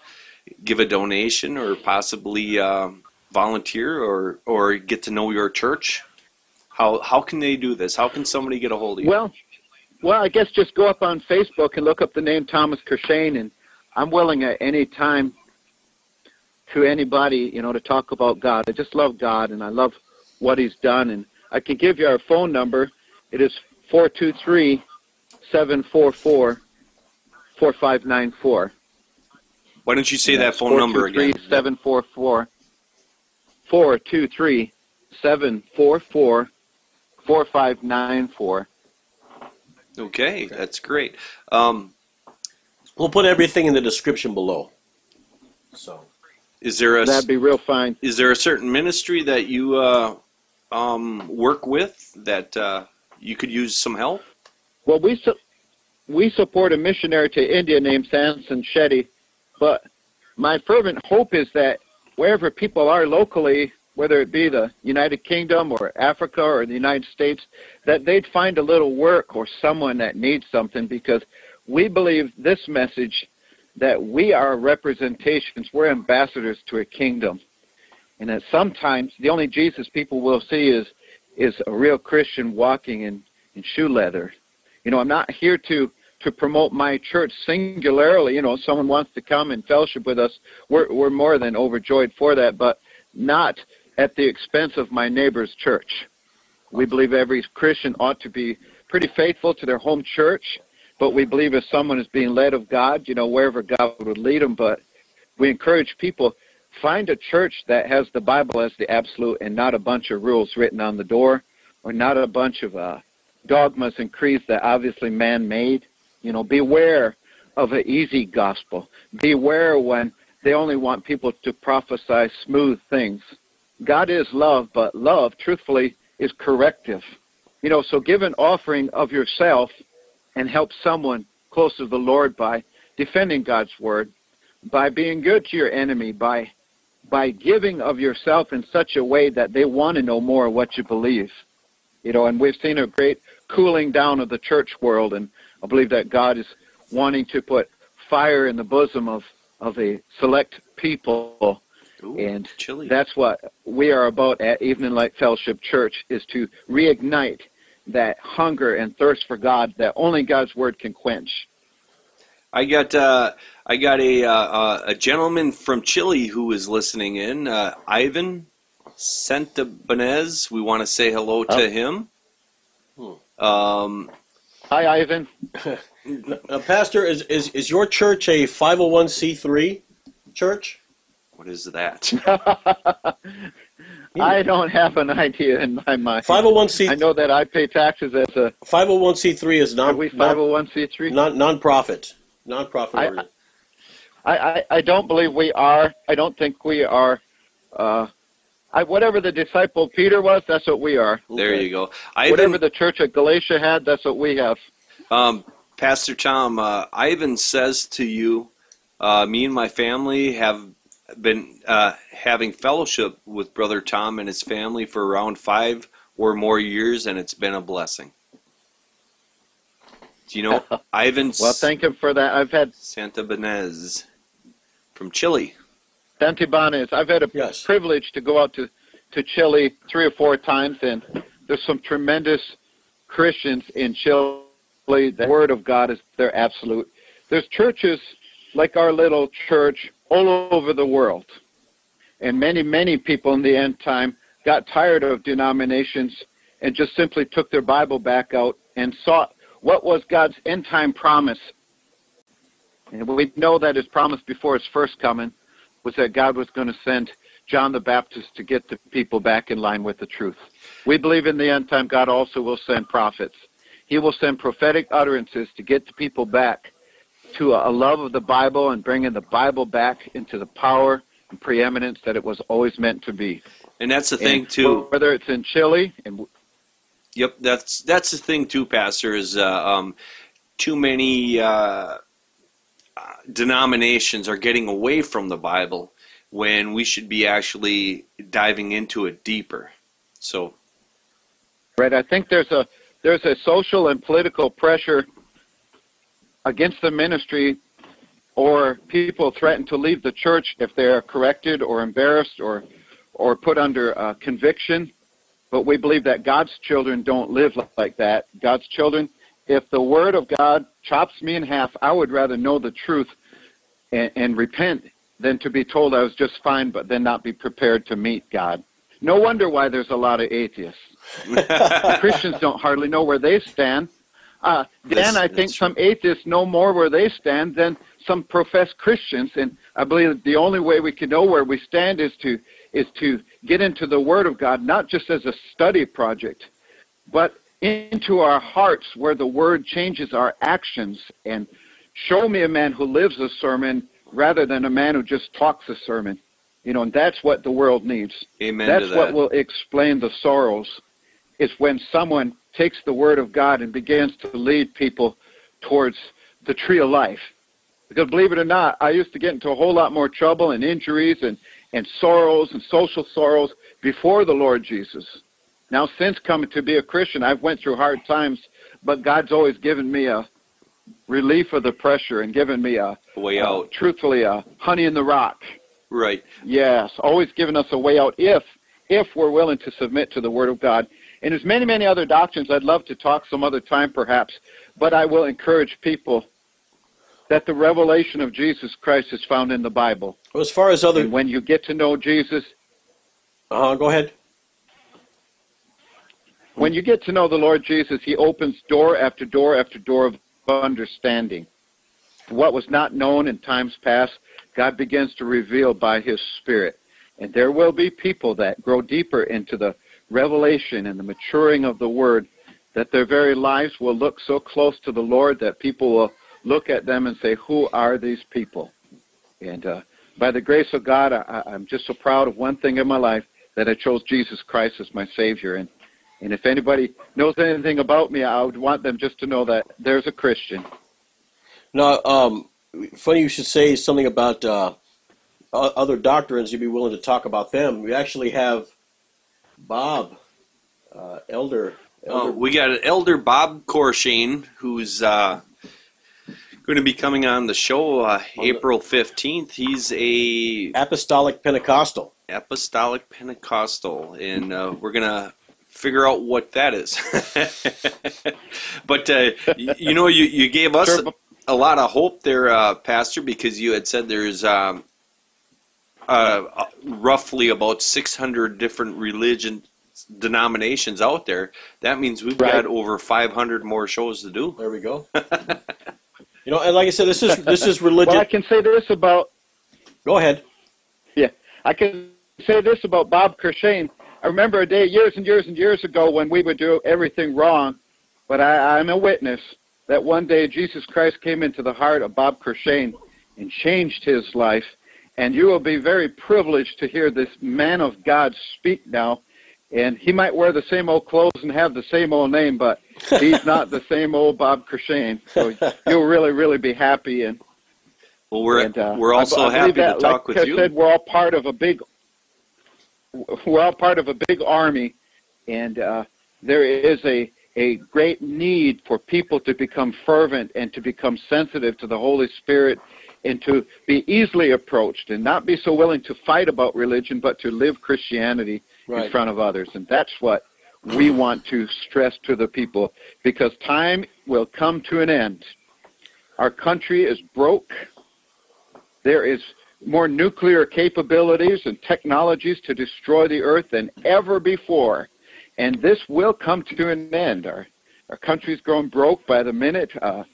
give a donation or possibly um, volunteer or or get to know your church. How how can they do this? How can somebody get a hold of you? Well, well, I guess just go up on Facebook and look up the name Thomas Kershane, and I'm willing at any time to anybody, you know, to talk about God. I just love God, and I love what He's done, and I can give you our phone number. It is four two three seven four four four five nine four. Why don't you say that phone number again? Seven four four four two three seven four four four five nine four. Okay, that's great. Um, We'll put everything in the description below. So is there a That'd be real fine. is there a certain ministry that you uh, um, work with that uh, you could use some help? Well, we su- we support a missionary to India named Sanson Shetty, but my fervent hope is that wherever people are locally, whether it be the United Kingdom or Africa or the United States, that they'd find a little work or someone that needs something because we believe this message that we are representations, we're ambassadors to a kingdom. And that sometimes the only Jesus people will see is is a real Christian walking in, in shoe leather. You know, I'm not here to to promote my church singularly. You know, someone wants to come and fellowship with us, we're we're more than overjoyed for that, but not at the expense of my neighbor's church. We believe every Christian ought to be pretty faithful to their home church, but we believe if someone is being led of God, you know, wherever God would lead them, but we encourage people find a church that has the Bible as the absolute and not a bunch of rules written on the door or not a bunch of uh, dogmas and creeds that obviously man made. You know, beware of an easy gospel. Beware when they only want people to prophesy smooth things. God is love, but love, truthfully, is corrective. You know, so give an offering of yourself and help someone close to the Lord by defending God's word, by being good to your enemy, by by giving of yourself in such a way that they want to know more of what you believe. You know, and we've seen a great cooling down of the church world, and I believe that God is wanting to put fire in the bosom of, of a select people, Ooh, and chilly. that's what we are about at Evening Light Fellowship Church, is to reignite that hunger and thirst for God that only God's Word can quench. I got uh, I got a uh, uh, a gentleman from Chile who is listening in, uh, Ivan Santabanez. We want to say hello to Oh. him. Hmm. Um, Hi, Ivan. Uh, Pastor, is, is, is your church a 501c3 church? What is that? I don't have an idea in my mind. 501c I know that I pay taxes as a 501c3 is are non, we non, 501c3. non non-profit. Non-profit. I- organ- I, I, I don't believe we are. I don't think we are. Uh, I, whatever the disciple Peter was, that's what we are. There Okay. you go. Whatever Ivan, the church at Galatia had, that's what we have. um, Pastor Tom, uh, Ivan says to you Uh, me and my family have been uh, having fellowship with Brother Tom and his family for around five or more years, and it's been a blessing. Do you know Ivan Well, thank him for that. I've had Santabanez from Chile? Santibanez. I've had a Yes. privilege to go out to, to Chile three or four times, and there's some tremendous Christians in Chile. The Word of God is their absolute. There's churches like our little church all over the world, and many, many people in the end time got tired of denominations and just simply took their Bible back out and sought what was God's end time promise. And we know that his promise before his first coming was that God was going to send John the Baptist to get the people back in line with the truth. We believe in the end time God also will send prophets. He will send prophetic utterances to get the people back to a love of the Bible and bringing the Bible back into the power and preeminence that it was always meant to be. And that's the thing And too. Whether it's in Chile and Yep, that's that's the thing too, Pastor. Is uh, um, too many uh, uh, denominations are getting away from the Bible when we should be actually diving into it deeper. So Right. I think there's a there's a social and political pressure against the ministry, or people threaten to leave the church if they are corrected or embarrassed or or put under uh, conviction. But we believe that God's children don't live like that. God's children, if the Word of God chops me in half, I would rather know the truth and, and repent than to be told I was just fine, but then not be prepared to meet God. No wonder why there's a lot of atheists. Christians don't hardly know where they stand. Uh, That's- I think some atheists know more where they stand than some professed Christians, and I believe that the only way we can know where we stand is to is to get into the Word of God, not just as a study project, but into our hearts where the Word changes our actions. And show me a man who lives a sermon rather than a man who just talks a sermon. You know, and that's what the world needs. amen That's to that. what will explain the sorrows. Is when someone takes the word of God and begins to lead people towards the tree of life. Because believe it or not, I used to get into a whole lot more trouble and injuries and, and sorrows and social sorrows before the Lord Jesus. Now, since coming to be a Christian, I've went through hard times, but God's always given me a relief of the pressure and given me a, way out. truthfully, a honey in the rock. Right. Yes, always giving us a way out if if we're willing to submit to the Word of God. And there's many, many other doctrines I'd love to talk some other time perhaps, but I will encourage people that the revelation of Jesus Christ is found in the Bible. Well, as far as other, And when you get to know Jesus, uh, go ahead. when you get to know the Lord Jesus, he opens door after door after door of understanding. What was not known in times past, God begins to reveal by his Spirit. And there will be people that grow deeper into the revelation and the maturing of the Word that their very lives will look so close to the Lord that people will look at them and say, Who are these people? And uh, by the grace of God, I, I'm just so proud of one thing in my life that I chose Jesus Christ as my Savior. And, and if anybody knows anything about me, I would want them just to know that there's a Christian. Now, um, funny you should say something about uh, other doctrines. You'd be willing to talk about them. We actually have Bob, uh, elder. Oh, we got Elder Bob Corshane, who's uh, going to be coming on the show uh, the- April 15th. He's a Apostolic Pentecostal. apostolic Pentecostal, and uh, we're going to figure out what that is. but, uh, you know, you, you gave us Sure, but- a lot of hope there, uh, Pastor, because you had said there's um, uh, roughly about 600 different religion denominations out there. That means we've Right. got over 500 more shows to do. There we go. you know, and like I said, this is this is religion. Well, I can say this about go ahead. Yeah, I can say this about Bob Kershane. I remember a day years and years and years ago when we would do everything wrong, but I, I'm a witness that one day Jesus Christ came into the heart of Bob Kershane and changed his life. And you will be very privileged to hear this man of God speak now. And he might wear the same old clothes and have the same old name, but he's not the same old Bob Kershane. So you'll really, really be happy. And Well, we're And, uh, we're I- also I believe happy that, to talk like with I you. said, we're all part of a big, we're all part of a big army, and uh, there is a a great need for people to become fervent and to become sensitive to the Holy Spirit, and to be easily approached and not be so willing to fight about religion, but to live Christianity in front of others, and that's what we want to stress to the people because time will come to an end. Our country is broke. There is more nuclear capabilities and technologies to destroy the earth than ever before. And this will come to an end. Our, our country's growing broke by the minute. Uh,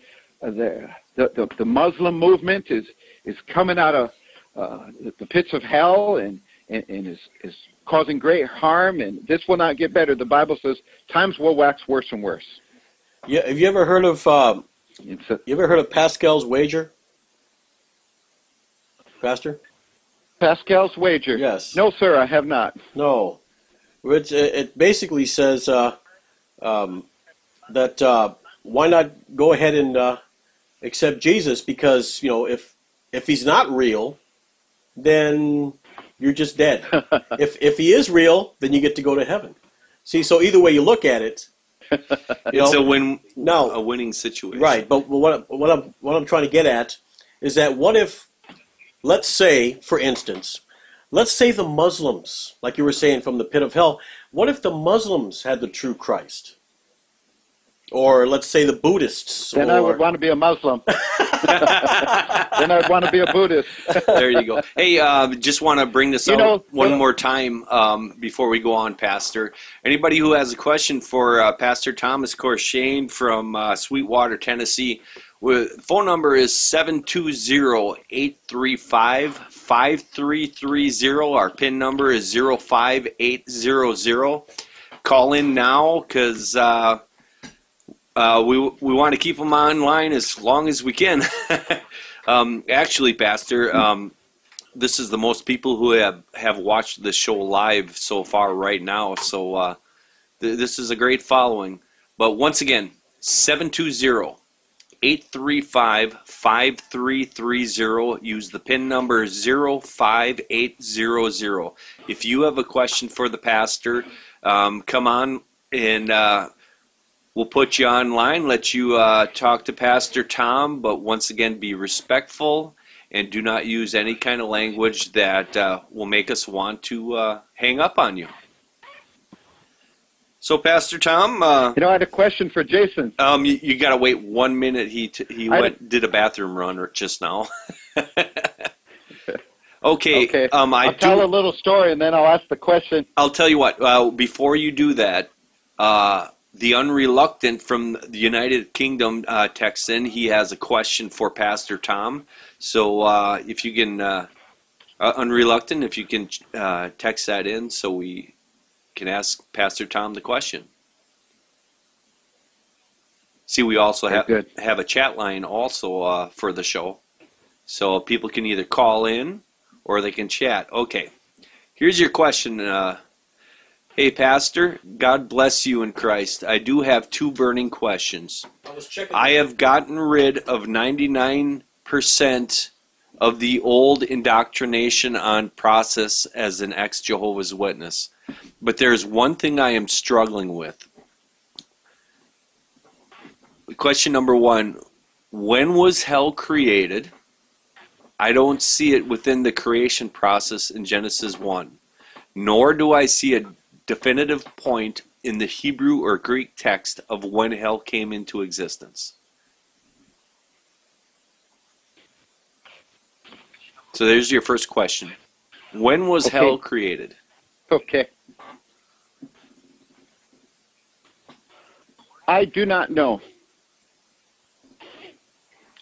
the, the, the, the Muslim movement is, is coming out of uh, the, pits of hell and, and, and is, is causing great harm. And this will not get better. The Bible says times will wax worse and worse. Yeah, have you ever heard of um, a, you ever heard of Pascal's wager? Pastor? Pascal's wager. Yes. No, sir, I have not. No. It's, it basically says uh, um, that uh, why not go ahead and uh, accept Jesus because you know if if he's not real, then you're just dead. if if he is real, then you get to go to heaven. See, so either way you look at it, you it's a know, win, no, a winning situation. Right, but what what I'm what I'm trying to get at is that what if, let's say, for instance, let's say the Muslims, like you were saying from the pit of hell, what if the Muslims had the true Christ, or let's say the Buddhists, Then or, I would want to be a Muslim. then I'd want to be a Buddhist. there you go. Hey, uh, just want to bring this You out know, one uh, more time um, before we go on, Pastor. Anybody who has a question for uh, Pastor Thomas Corshane from uh, Sweetwater, Tennessee, with, phone number is 720-835-5330. Our PIN number is 05800. Call in now because uh, uh, we, we want to keep them online as long as we can. um, actually, Pastor, um, this is the most people who have, have watched the show live so far right now. So uh, th- this is a great following. But once again, 720 835 5330. Use the PIN number 05800. If you have a question for the pastor, um, come on and uh, we'll put you online, let you uh, talk to Pastor Tom, but once again, be respectful and do not use any kind of language that uh, will make us want to uh, hang up on you. So, Pastor Tom, uh, You know, I had a question for Jason. um, you, you got to wait one minute. He t- he I- went did a bathroom run just now. okay. Okay. Um, I I'll do. tell a little story and then I'll ask the question. I'll tell you what. Uh, before you do that, uh, the unreluctant from the United Kingdom uh, texts in. He has a question for Pastor Tom. So uh, if you can, uh, uh, unreluctant, if you can uh, text that in, so we can ask Pastor Tom the question. See, we also Very have good. have a chat line also uh, for the show, so people can either call in or they can chat. Okay, here's your question. Hey, Pastor, God bless you in Christ. I do have two burning questions. I was checking. I have gotten rid of 99% of the old indoctrination on process as an ex Jehovah's Witness. But there's one thing I am struggling with. Question number one When was hell created? I don't see it within the creation process in Genesis 1, nor do I see a definitive point in the Hebrew or Greek text of when hell came into existence. So there's your first question. When was Okay. hell created? Okay. I do not know.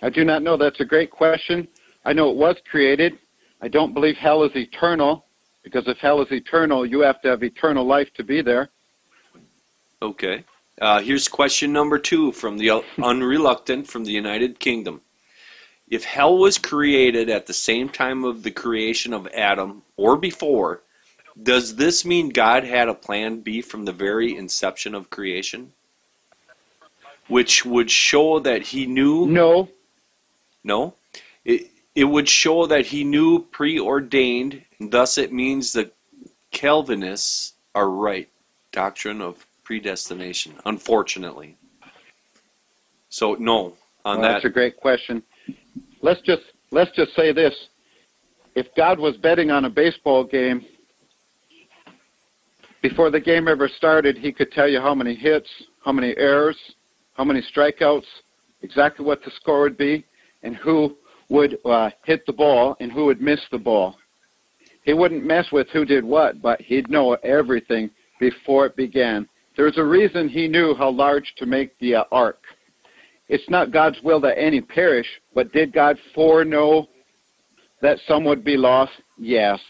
I do not know. That's a great question. I know it was created. I don't believe hell is eternal because if hell is eternal, you have to have eternal life to be there. Okay. Uh, here's question number two from the unreluctant from the United Kingdom. If hell was created at the same time of the creation of Adam or before, does this mean God had a plan B from the very inception of creation? Which would show that he knew No, No. It would show that he knew preordained, and thus it means the Calvinists are right. Doctrine of predestination, unfortunately. So no on Well, that. that's a great question. Let's just let's just say this: if God was betting on a baseball game before the game ever started, He could tell you how many hits, how many errors, how many strikeouts, exactly what the score would be, and who would uh, hit the ball and who would miss the ball. He wouldn't mess with who did what, but he'd know everything before it began. There's a reason he knew how large to make the uh, ark. It's not God's will that any perish, but did God foreknow that some would be lost? Yes.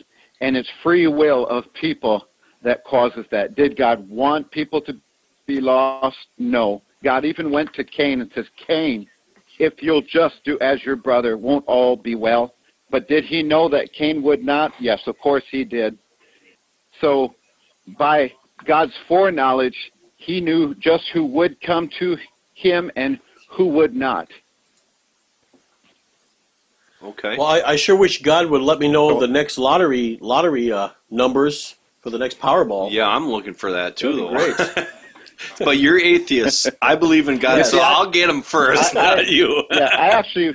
And it's free will of people that causes that. Did God want people to be lost? No. God even went to Cain and says, Cain, if you'll just do as your brother, won't all be well? But did he know that Cain would not? Yes, of course he did. So by God's foreknowledge, he knew just who would come to him and who would not. okay. Well, I, I sure wish God would let me know the next lottery lottery uh, numbers for the next Powerball. yeah, I'm looking for that too. That'd be though. but you're atheist. I believe in God, Yeah. so I'll get him first, I- I- not you. yeah, I actually,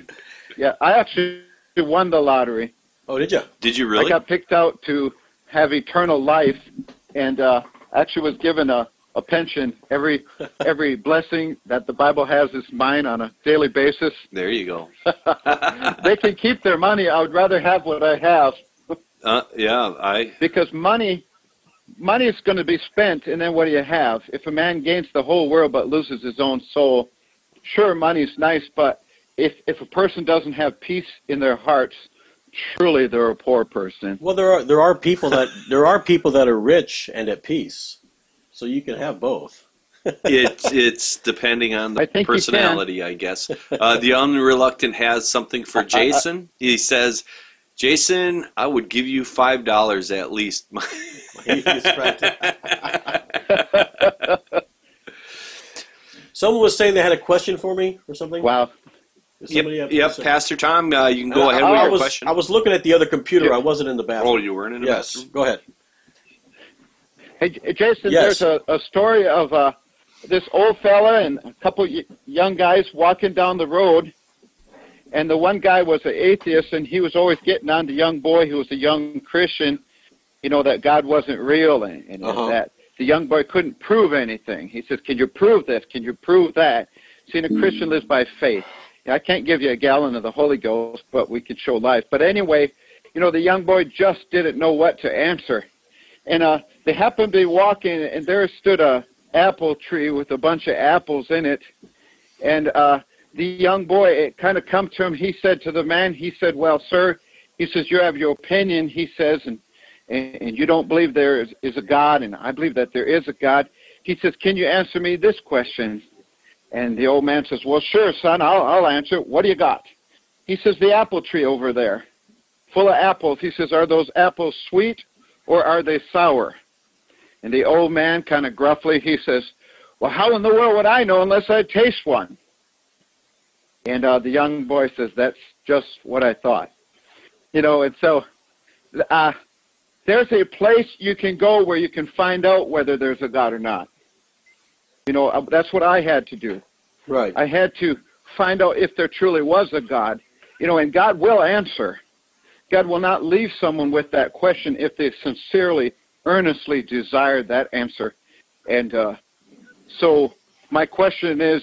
yeah, I actually won the lottery. Oh, did you? Did you really? I got picked out to have eternal life, and uh, actually was given a, a pension. Every every blessing that the Bible has is mine on a daily basis. there you go. they can keep their money. I would rather have what I have Uh, yeah, I because money money is going to be spent, and then what do you have? If a man gains the whole world but loses his own soul, sure, money's nice, but if if a person doesn't have peace in their hearts, truly they're a poor person. Well, there are there are people that there are people that are rich and at peace, so you can have both. it's it's depending on the think you can. personality, I guess. Uh, the unreluctant has something for Jason. He says, "Jason, I would give you five dollars at least." Someone was saying they had a question for me or something. Wow. Yep, somebody have- yep. Pastor Tom, uh, you can go I- ahead I, with I your was, question. I was looking at the other computer. Yeah. I wasn't in the bathroom. oh, you weren't in the yes. bathroom. Go ahead. Hey, Jason, Yes. there's a, a story of uh, this old fella and a couple y- young guys walking down the road, and the one guy was an atheist, and he was always getting on the young boy who was a young Christian, you know, that God wasn't real and, and Uh-huh. that the young boy couldn't prove anything. He says, "Can you prove this? Can you prove that?" Seeing a Christian lives by faith. I can't give you a gallon of the Holy Ghost, but we can show life. But anyway, you know, the young boy just didn't know what to answer. And uh, they happened to be walking, and there stood a apple tree with a bunch of apples in it. And uh, the young boy, it kind of come to him. He said to the man, he said, "Well, sir," he says, "you have your opinion." He says, and and, and you don't believe there is, is a God, and I believe that there is a God. He says, "Can you answer me this question?" And the old man says, "Well, sure, son, I'll I'll answer. What do you got?" He says, "The apple tree over there, full of apples." He says, "Are those apples sweet or are they sour?" And the old man, kind of gruffly, he says, "Well, how in the world would I know unless I taste one?" And uh, the young boy says, "That's just what I thought." You know, and so uh, there's a place you can go where you can find out whether there's a God or not. You know, uh, that's what I had to do. Right. I had to find out if there truly was a God. You know, and God will answer. God will not leave someone with that question if they sincerely, earnestly desire that answer. And uh, so, my question is,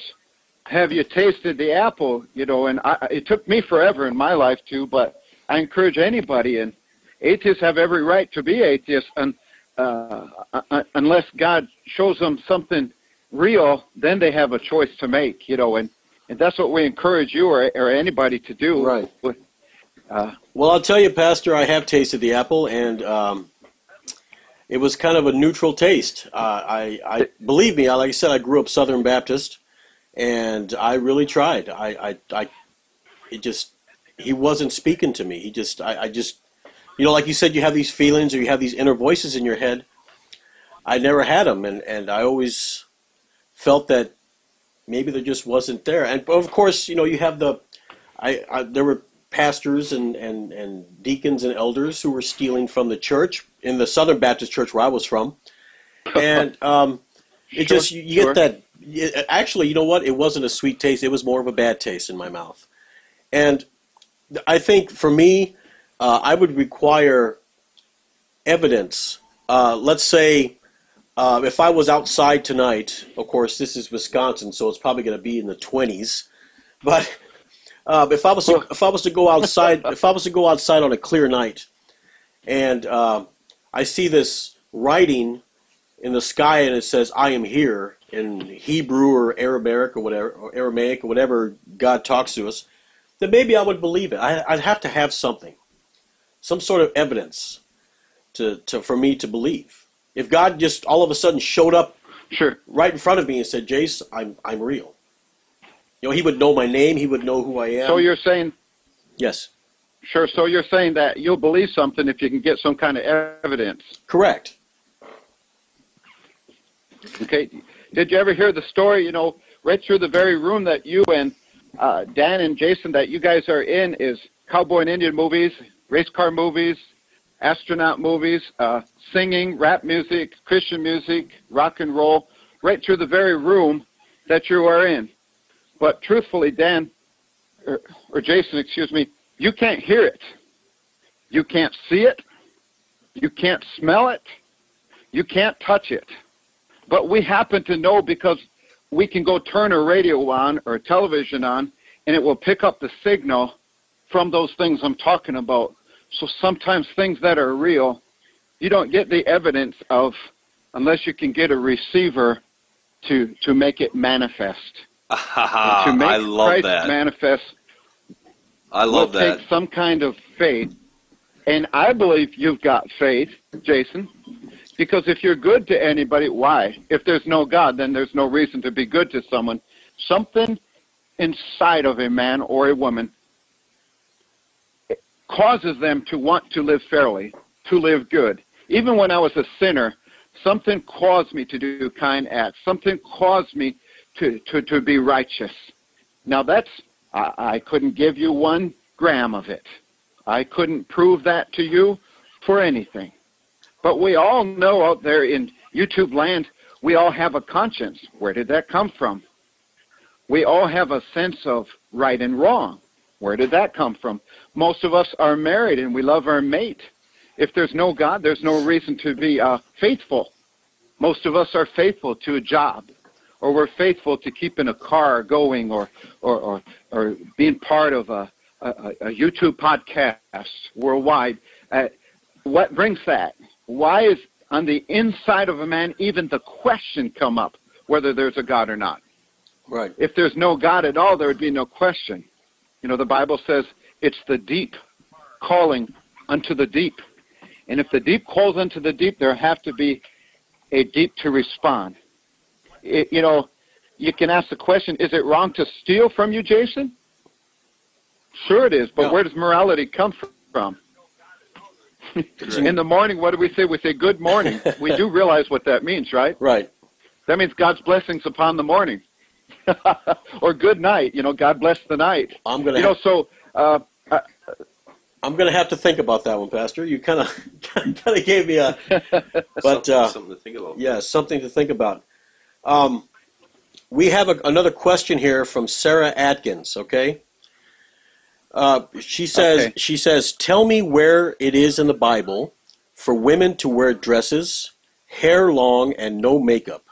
have you tasted the apple? You know, and I, it took me forever in my life too, but I encourage anybody, and atheists have every right to be atheists, and uh, uh, unless God shows them something real, then they have a choice to make. You know, and and that's what we encourage you or, or anybody to do. Right. With, uh, Well, I'll tell you, Pastor, I have tasted the apple, and um, it was kind of a neutral taste. Uh, I, I believe me, I, like I said, I grew up Southern Baptist, and I really tried. I, I, I it just he wasn't speaking to me. He just, I, I just, you know, like you said, you have these feelings or you have these inner voices in your head. I never had them, and and I always felt that maybe there just wasn't there. And of course, you know, you have the, I, I there were pastors and, and, and deacons and elders who were stealing from the church in the Southern Baptist Church where I was from, and um, it Sure, just you, you sure. get that. It- Actually, you know what? It wasn't a sweet taste. It was more of a bad taste in my mouth, and I think for me, uh, I would require evidence. Uh, let's say uh, if I was outside tonight, of course, this is Wisconsin, so it's probably going to be in the 20s. But uh, if I was to, if I was to go outside, if I was to go outside on a clear night, and uh, I see this writing in the sky, and it says "I am here" in Hebrew or Aramaic or whatever, or Aramaic or whatever God talks to us, then maybe I would believe it. I, I'd have to have something, some sort of evidence to, to for me to believe. If God just all of a sudden showed up Sure. right in front of me and said, "Jace, I'm I'm real," you know, He would know my name. He would know who I am. So you're saying, yes, sure. So you're saying that you'll believe something if you can get some kind of evidence. correct. Okay. Did you ever hear the story? You know, right through the very room that you and uh, Dan and Jason that you guys are in is cowboy and Indian movies, race car movies, astronaut movies, uh, singing, rap music, Christian music, rock and roll, right through the very room that you are in. But truthfully, Dan, or, or Jason, excuse me, you can't hear it. You can't see it. You can't smell it. You can't touch it. But we happen to know because we can go turn a radio on or a television on and it will pick up the signal from those things I'm talking about. So sometimes things that are real, you don't get the evidence of unless you can get a receiver to to make it manifest. To make I love Christ that. manifest I love will that. take some kind of faith. And I believe you've got faith, Jason, because if you're good to anybody, why? If there's no God, then there's no reason to be good to someone. Something inside of a man or a woman causes them to want to live fairly, to live good. Even when I was a sinner, something caused me to do kind acts. Something caused me to, to, to be righteous. Now that's I, I couldn't give you one gram of it. I couldn't prove that to you for anything. But we all know out there in YouTube land, we all have a conscience. Where did that come from? We all have a sense of right and wrong. Where did that come from? Most of us are married and we love our mate. If there's no God, there's no reason to be uh, faithful. Most of us are faithful to a job, or we're faithful to keeping a car going, or or or, or being part of a, a, a YouTube podcast worldwide. Uh, what brings that? Why is on the inside of a man even the question come up whether there's a God or not? Right. If there's no God at all, there would be no question. You know, the Bible says it's the deep calling unto the deep. And if the deep calls unto the deep, there have to be a deep to respond. It, you know, you can ask the question, is it wrong to steal from you, Jason? Sure it is, but No. where does morality come from? In the morning, what do we say? We say good morning. we do realize what that means, right? Right. That means God's blessings upon the morning. or good night. You know, God bless the night. I'm gonna You know, so uh, uh, I'm gonna have to think about that one, Pastor. You kind of kind of gave me a but something, uh, something to think about. yeah something to think about. Um, we have a, another question here from Sarah Atkins. Okay. Uh, she says Okay. she says tell me where it is in the Bible for women to wear dresses, hair long, and no makeup.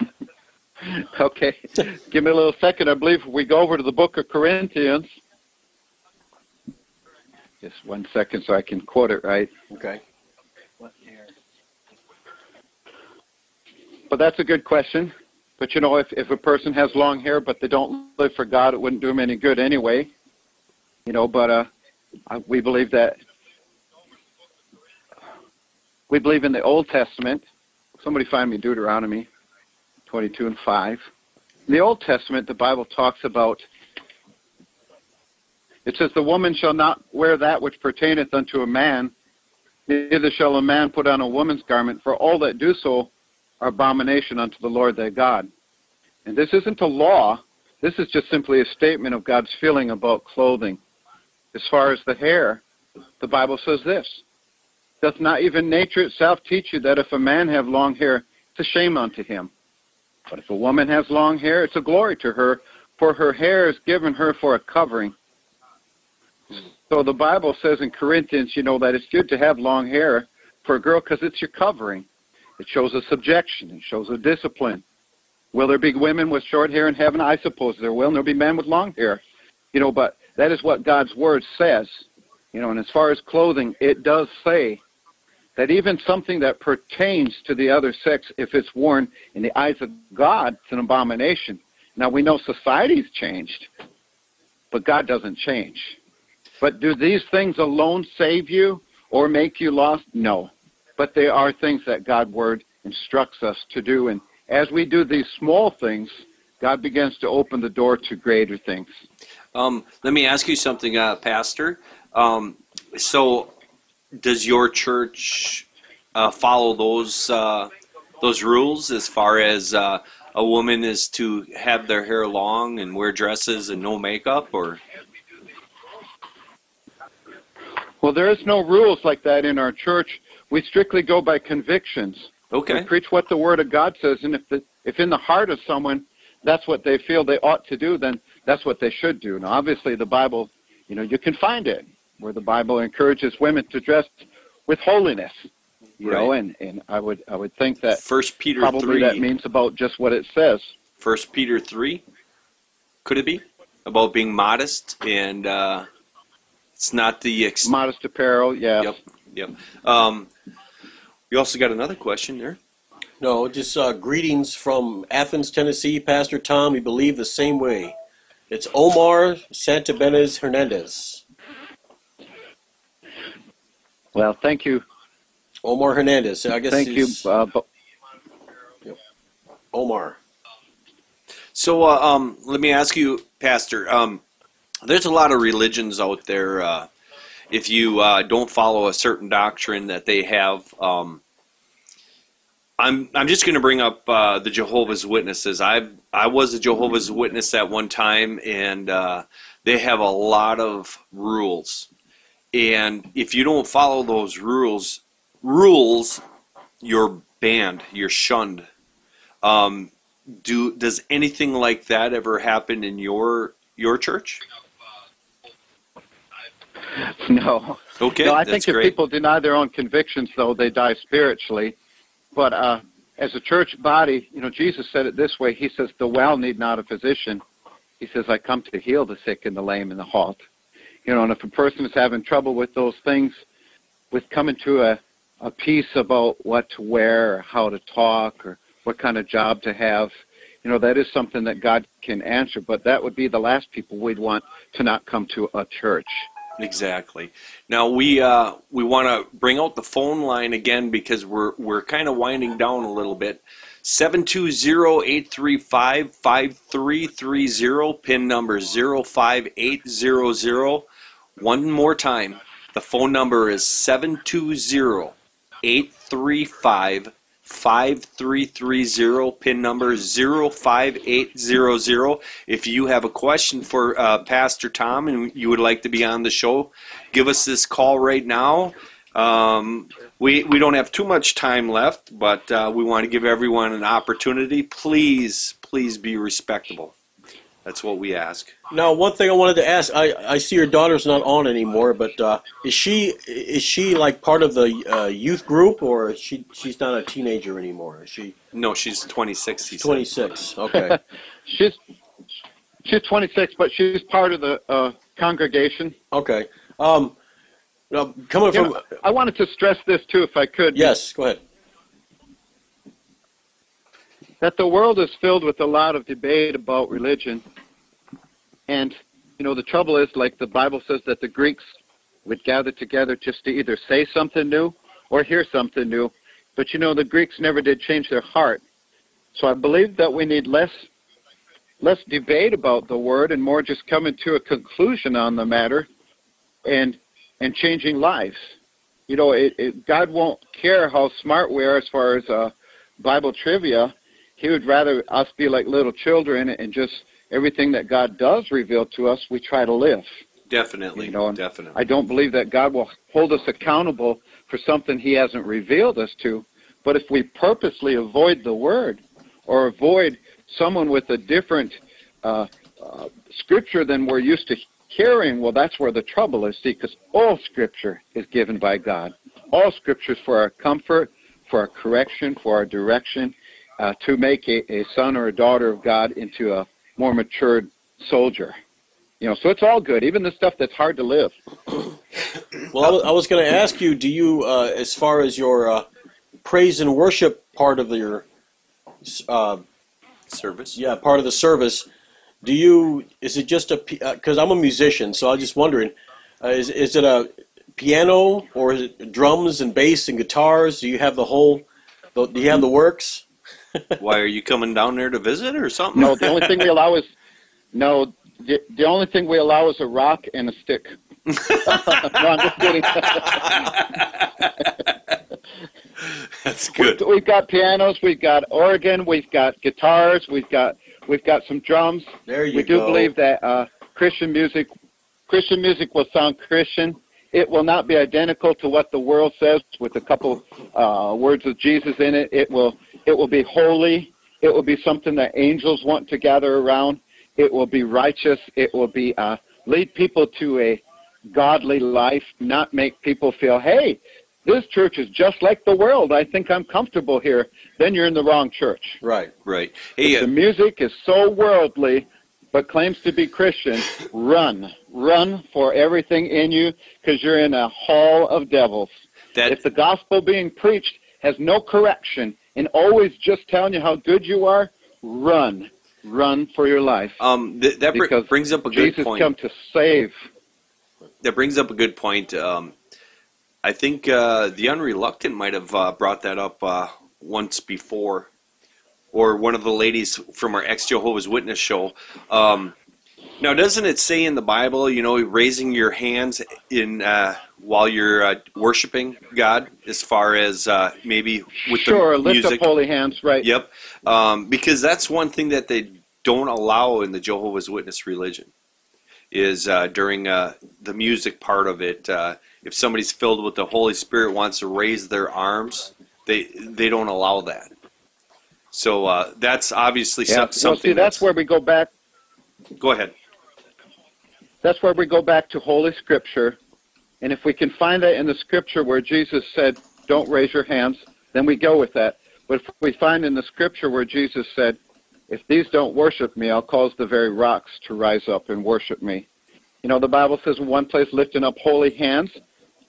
okay, give me a little second. I believe we go over to the book of Corinthians. Just one second so I can quote it right. Okay. But that's a good question. But you know, if, if a person has long hair but they don't live for God, it wouldn't do them any good anyway. You know, but uh, we believe that we believe in the Old Testament. Somebody find me Deuteronomy 22 and 5. In the Old Testament, the Bible talks about it says, The woman shall not wear that which pertaineth unto a man, neither shall a man put on a woman's garment, for all that do so abomination unto the Lord thy God. And this isn't a law, This is just simply a statement of God's feeling about clothing. As far as the hair, the Bible says this Doth not even nature itself teach you that if a man have long hair, it's a shame unto him? But if a woman has long hair, it's a glory to her, for her hair is given her for a covering. So the Bible says in Corinthians, you know, that it's good to have long hair for a girl because it's your covering. It shows a subjection. It shows a discipline. Will there be women with short hair in heaven? I suppose there will. And there'll be men with long hair. You know, but that is what God's word says. You know, and as far as clothing, it does say that even something that pertains to the other sex, if it's worn in the eyes of God, it's an abomination. Now we know society's changed, but God doesn't change. But do these things alone save you or make you lost? No. But they are things that God's word instructs us to do. And as we do these small things, God begins to open the door to greater things. Um, let me ask you something, uh, Pastor. Um, so, does your church uh, follow those uh, those rules as far as uh, a woman is to have their hair long and wear dresses and no makeup, or? Well, there is no rules like that in our church. We strictly go by convictions. Okay. We preach what the Word of God says, and if the, if in the heart of someone that's what they feel they ought to do, then that's what they should do. Now, obviously, the Bible, you know, you can find it where the Bible encourages women to dress with holiness. You Right. know, and, and I would I would think that First Peter probably three. that means about just what it says. First Peter three. Could it be about being modest and uh, it's not the ex- Modest apparel, yeah. Yep, yep. Um, we also got another question there. No, just uh, greetings from Athens, Tennessee. Pastor Tom, we believe the same way. It's Omar Santabenez Hernandez. Well, thank you, Omar Hernandez. I guess thank you. Uh, bo- Omar. So, uh, um, let me ask you, Pastor. Um, there's a lot of religions out there. If you uh, don't follow a certain doctrine that they have, um, I'm I'm just going to bring up uh, the Jehovah's Witnesses. I I was a Jehovah's Witness at one time, and uh, they have a lot of rules. And if you don't follow those rules, rules, you're banned. You're shunned. Um, do does anything like that ever happen in your your church? no. Okay, no, I that's think if great. people deny their own convictions, though, they die spiritually. But uh, as a church body, you know, Jesus said it this way. He says, "The well need not a physician." He says, "I come to heal the sick and the lame and the halt." You know, and if a person is having trouble with those things, with coming to a a piece about what to wear, or how to talk, or what kind of job to have, you know, that is something that God can answer. But that would be the last people we'd want to not come to a church. Exactly. Now we uh, we want to bring out the phone line again because we're we're kind of winding down a little bit. 720-835-5330 pin number 05800 one more time the phone number is 720-835-5330 pin number 05800 if you have a question for uh, pastor tom and you would like to be on the show give us this call right now. Um, we, we don't have too much time left but uh, we want to give everyone an opportunity. Please please be respectable that's what we ask Now, one thing I wanted to ask, I, I see your daughter's not on anymore, but uh, is she is she like part of the uh, youth group, or is she she's not a teenager anymore? Is she no she's 26 he said. 26? Okay. She's she's 26, but she's part of the uh, congregation. Okay. Um, now, coming You from know, I wanted to stress this too, if I could. yes, go ahead. That the world is filled with a lot of debate about religion, and you know the trouble is, like the Bible says, that the Greeks would gather together just to either say something new or hear something new. But you know the Greeks never did change their heart. So I believe that we need less less debate about the word and more just coming to a conclusion on the matter and and changing lives. You know, it, it, God won't care how smart we are as far as uh, Bible trivia. He would rather us be like little children and just everything that God does reveal to us, we try to live. Definitely. You know, definitely. I don't believe that God will hold us accountable for something He hasn't revealed us to. But if we purposely avoid the Word or avoid someone with a different uh, uh, scripture than we're used to hearing, well, that's where the trouble is. See, because all Scripture is given by God. All Scripture is for our comfort, for our correction, for our direction, uh, to make a, a son or a daughter of God into a more matured soldier. You know, so it's all good, even the stuff that's hard to live. Well, I was, going to ask you, do you, uh, as far as your uh, praise and worship part of your, uh, Service. yeah, part of the service, do you, is it just a, because I'm a musician, so I'm just wondering, uh, is, is it a piano or is it drums and bass and guitars? Do you have the whole, do you have the works? Why are you coming down there to visit or something? No, the only thing we allow is no. The, the only thing we allow is a rock and a stick. no, I'm just kidding. That's good. We've got pianos, we've got organ, we've got guitars, we've got we've got some drums. There you go. we do go. believe that uh, Christian music Christian music will sound Christian. It will not be identical to what the world says with a couple uh, words of Jesus in it. It will it will be holy. It will be something that angels want to gather around. It will be righteous. It will be uh, lead people to a godly life, not make people feel, hey, this church is just like the world. I think I'm comfortable here. Then you're in the wrong church. Right. Right. Hey, If the uh, music is so worldly but claims to be Christian, run. Run for everything in you because you're in a hall of devils. that if the gospel being preached has no correction and always just telling you how good you are, run. Run for your life. um th- that br- brings up a good point. Jesus come to save. That brings up a good point. Um, I think uh, the unreluctant might have uh, brought that up uh, once before, or one of the ladies from our ex Jehovah's Witness show. Um, now, doesn't it say in the Bible, you know, raising your hands in uh, while you're uh, worshiping God, as far as uh, maybe with sure, the lift music? up holy hands, right? Yep, um, because that's one thing that they don't allow in the Jehovah's Witness religion is uh, during uh, the music part of it. Uh, if somebody's filled with the Holy Spirit wants to raise their arms, they they don't allow that. So uh, that's obviously Yeah. some, Well, something. see, that's where we go back. Go ahead. That's where we go back to Holy Scripture. And if we can find that in the Scripture where Jesus said, don't raise your hands, then we go with that. But if we find in the Scripture where Jesus said, if these don't worship me, I'll cause the very rocks to rise up and worship me. You know, the Bible says in one place, lifting up holy hands.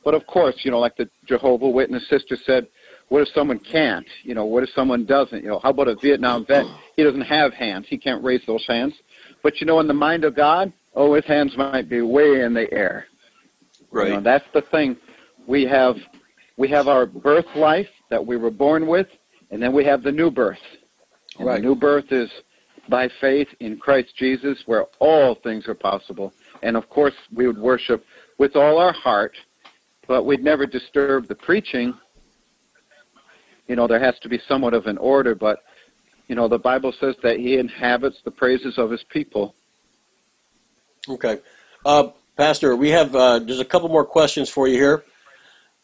But of course, you know, like the Jehovah Witness sister said, what if someone can't? You know, what if someone doesn't? You know, how about a Vietnam vet? He doesn't have hands. He can't raise those hands. But you know, in the mind of God, oh, his hands might be way in the air. Right. You know, that's the thing. We have we have our birth life that we were born with, and then we have the new birth. And Right. the new birth is by faith in Christ Jesus, where all things are possible. And of course, we would worship with all our heart, but we'd never disturb the preaching. You know, there has to be somewhat of an order, but you know, the Bible says that He inhabits the praises of His people. Okay. Uh, Pastor, we have uh, there's a couple more questions for you here.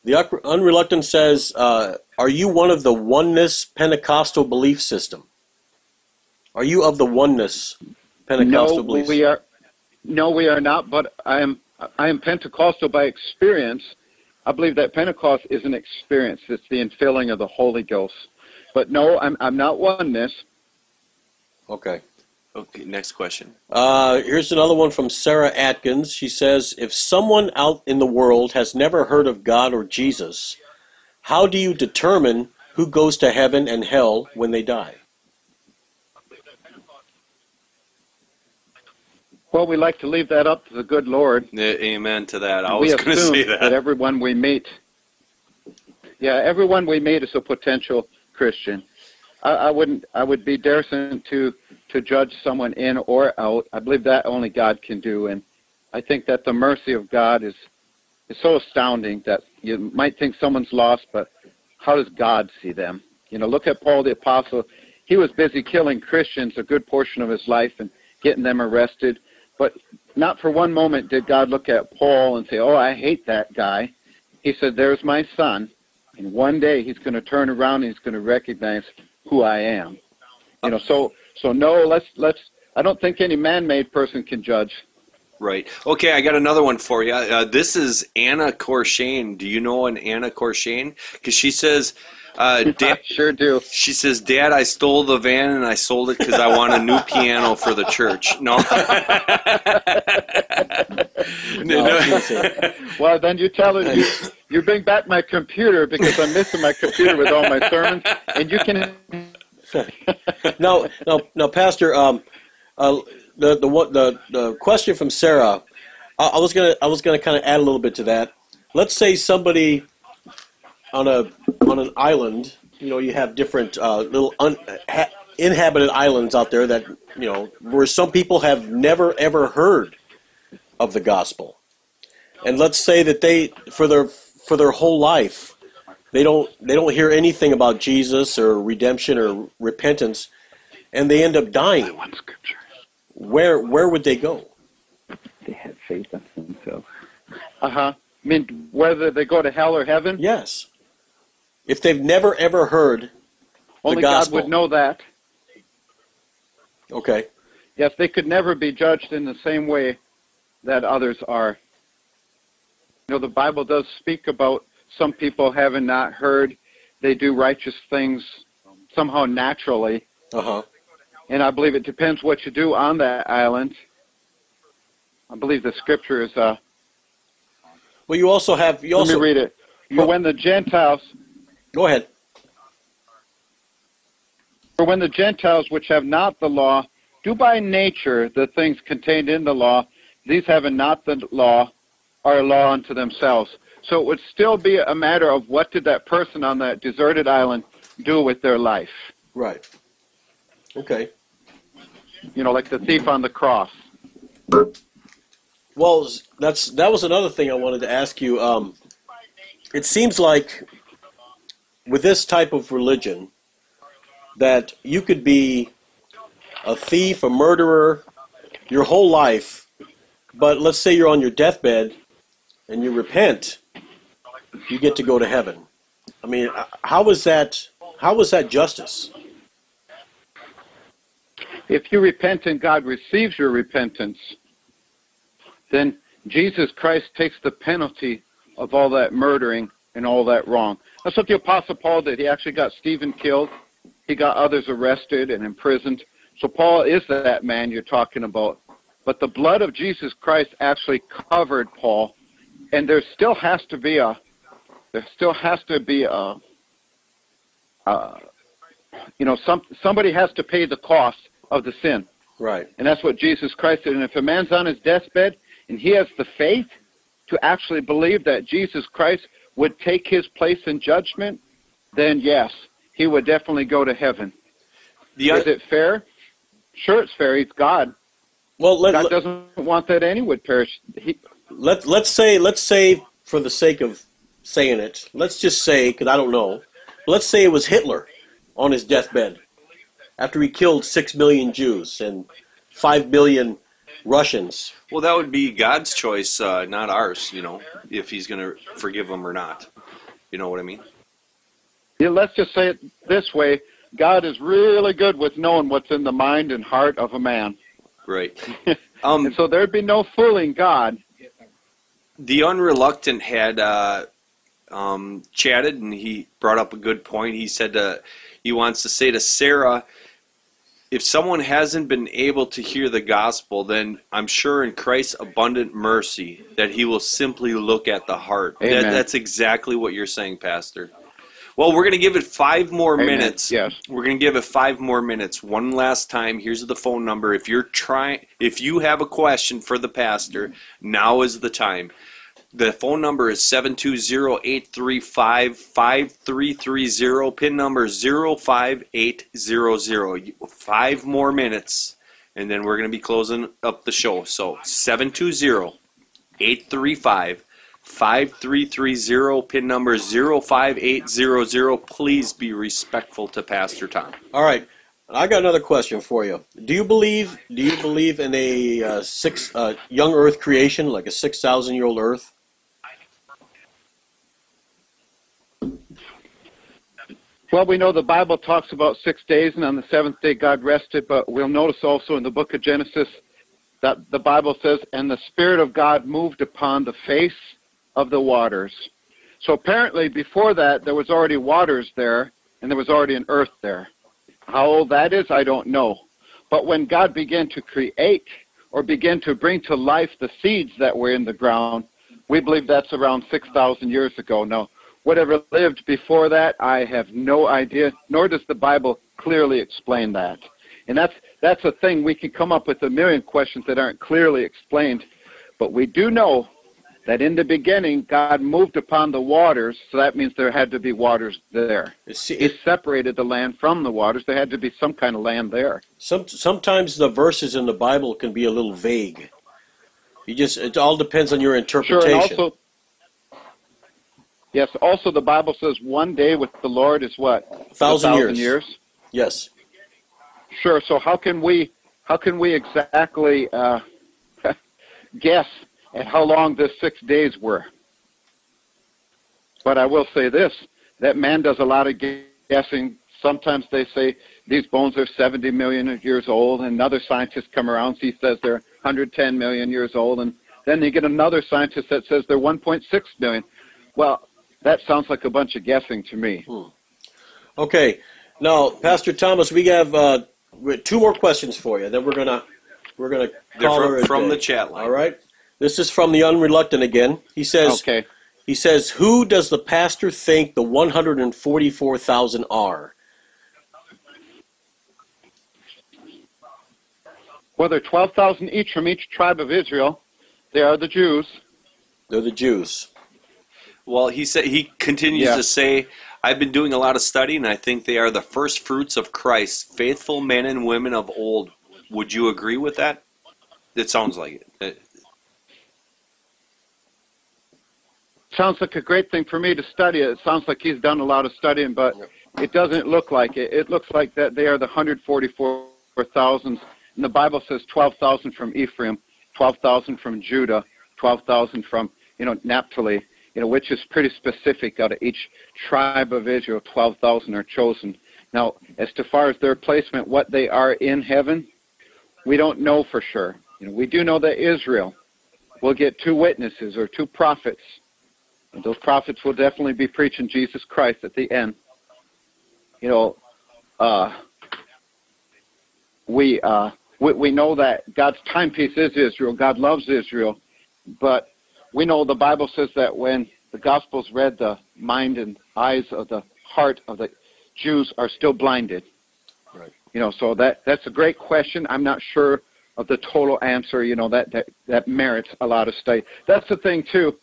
The Unreluctant says, uh, "Are you one of the oneness Pentecostal belief system? Are you of the oneness Pentecostal no, belief? we are. No, we are not. But I am. I am Pentecostal by experience. I believe that Pentecost is an experience. It's the infilling of the Holy Ghost. But no, I'm. I'm not oneness. Okay. Okay. Next question. Uh, here's another one from Sarah Atkins. She says, "If someone out in the world has never heard of God or Jesus, how do you determine who goes to heaven and hell when they die?" Well, we like to leave that up to the good Lord. Amen to that. I was going to say that. that everyone we meet. Yeah, everyone we meet is a potential Christian. I, I wouldn't. I would be daresome to to judge someone in or out. I believe that only God can do, and I think that the mercy of God is is so astounding that you might think someone's lost, but how does God see them? You know, look at Paul the apostle. He was busy killing Christians a good portion of his life, and getting them arrested. But not for one moment did God look at Paul and say, "Oh, I hate that guy." He said, "There's my son, and one day he's going to turn around and he's going to recognize who I am." You know, so so no, let's let's. I don't think any man-made person can judge. Right. Okay, I got another one for you. Uh, this is Anna Corshane. Do you know an Anna Corshane? Because she says, uh, I sure do. she says, Dad, I stole the van and I sold it because I want a new piano for the church. No. No, I was gonna say- Well, then you tell her you, you bring back my computer because I'm missing my computer with all my sermons, and you can. now, now, now, Pastor, um, uh, the the what the the question from Sarah, I, I was gonna I was gonna kind of add a little bit to that. Let's say somebody on a on an island, you know, you have different uh, little un, ha, inhabited islands out there that you know where some people have never ever heard of the gospel, and let's say that they for their for their whole life they don't they don't hear anything about Jesus or redemption or repentance, and they end up dying. One scripture. Where where would they go? They had faith in themselves. Uh huh. I mean, whether they go to hell or heaven, Yes, if they've never ever heard only the God would know that. Okay, Yes, they could never be judged in the same way that others are. You know, the Bible does speak about some people having not heard. They do righteous things somehow naturally, uh huh. and I believe it depends what you do on that island. I believe the scripture is. Uh, Well, you also have you let also me read it. For when the Gentiles, go ahead. for when the Gentiles which have not the law do by nature the things contained in the law, these having not the law are a law unto themselves. So it would still be a matter of what did that person on that deserted island do with their life. Right. Okay. You know, like the thief on the cross. Well, that's that was another thing I wanted to ask you. Um, it seems like with this type of religion that you could be a thief, a murderer, your whole life, but let's say you're on your deathbed and you repent, you get to go to heaven. I mean, uh, how is that? How is that justice? If you repent and God receives your repentance, then Jesus Christ takes the penalty of all that murdering and all that wrong. That's what the Apostle Paul did. He actually got Stephen killed. He got others arrested and imprisoned. So Paul is that man you're talking about. But the blood of Jesus Christ actually covered Paul, and there still has to be a there still has to be a, a you know some somebody has to pay the cost of the sin. Right. And that's what Jesus Christ did. And if a man's on his deathbed and he has the faith to actually believe that Jesus Christ would take his place in judgment, then yes, he would definitely go to heaven. The, Is it fair? Sure, it's fair. He's God. Well, let, God let, doesn't want that any would perish. He, let let's say let's say for the sake of saying it, let's just say because I don't know. Let's say it was Hitler on his deathbed after he killed six million Jews and five million Russians. well, that would be God's choice, uh, not ours, you know, if he's going to forgive them or not. You know what I mean? yeah, let's just say it this way God is really good with knowing what's in the mind and heart of a man. Right. Um, And so there'd be no fooling God. the unreluctant had uh, um, chatted and he brought up a good point. He said uh, he wants to say to Sarah, if someone hasn't been able to hear the gospel, then I'm sure in Christ's abundant mercy that he will simply look at the heart. That, that's exactly what you're saying, Pastor. Well, we're going to give it five more Amen. minutes. Yes. We're going to give it five more minutes. One last time. Here's the phone number. If you're trying, if you have a question for the pastor, now is the time. The phone number is 720-835-5330. Pin number 05800. Five more minutes, and then we're going to be closing up the show. So 720-835 5330 pin number 05800 please be respectful to pastor tom All right. I got another question for you. Do you believe do you believe in a uh, six uh, young Earth creation, like a six thousand year old Earth? Well, we know the Bible talks about six days, and on the seventh day God rested, but we'll notice also in the book of Genesis that the Bible says, and the Spirit of God moved upon the face of the waters. So apparently, before that, there was already waters there, and there was already an earth there. How old that is, I don't know. But when God began to create or begin to bring to life the seeds that were in the ground, we believe that's around 6,000 years ago. Now, whatever lived before that, I have no idea, nor does the Bible clearly explain that. And that's that's a thing we can come up with a million questions that aren't clearly explained, but we do know that in the beginning God moved upon the waters, so that means there had to be waters there. See, He it, separated the land from the waters. There had to be some kind of land there. some sometimes the verses in the Bible can be a little vague. You just it all depends on your Sure, interpretation. and also Yes, also the Bible says one day with the Lord is what? a thousand, A years. years. Yes. Sure. So how can we how can we exactly uh, guess at how long this six days were? But I will say this: that man does a lot of guessing. Sometimes they say these bones are 70 million years old, and another scientist come around. He says they're 110 million years old, and then you get another scientist that says they're 1.6 million. Well, that sounds like a bunch of guessing to me. Okay. Now, Pastor Thomas, we have uh, two more questions for you. Then we're gonna we're gonna They're call her from, from the chat line. All right. This is from the unreluctant again. He says Okay. he says who does the pastor think the 144,000 are? Well, there are 12,000 each from each tribe of Israel. They are the Jews. They're the Jews. Well, he said he continues Yeah. to say, "I've been doing a lot of study, and I think they are the first fruits of Christ, faithful men and women of old." Would you agree with that? It sounds like it. Sounds like a great thing for me to study. It sounds like he's done a lot of studying, but it doesn't look like it. It looks like that they are the 144,000. And the Bible says 12,000 from Ephraim, 12,000 from Judah, 12,000 from, you know, Naphtali, you know, which is pretty specific out of each tribe of Israel, 12,000 are chosen. Now, as to far as their placement, what they are in heaven, we don't know for sure. You know, we do know that Israel will get two witnesses or two prophets and those prophets will definitely be preaching Jesus Christ at the end. You know, uh, we, uh, we we know that God's timepiece is Israel. God loves Israel, but we know the Bible says that when the Gospels read, the mind and eyes of the heart of the Jews are still blinded. Right. You know, so that that's a great question. I'm not sure of the total answer. You know, that that that merits a lot of study. That's the thing too.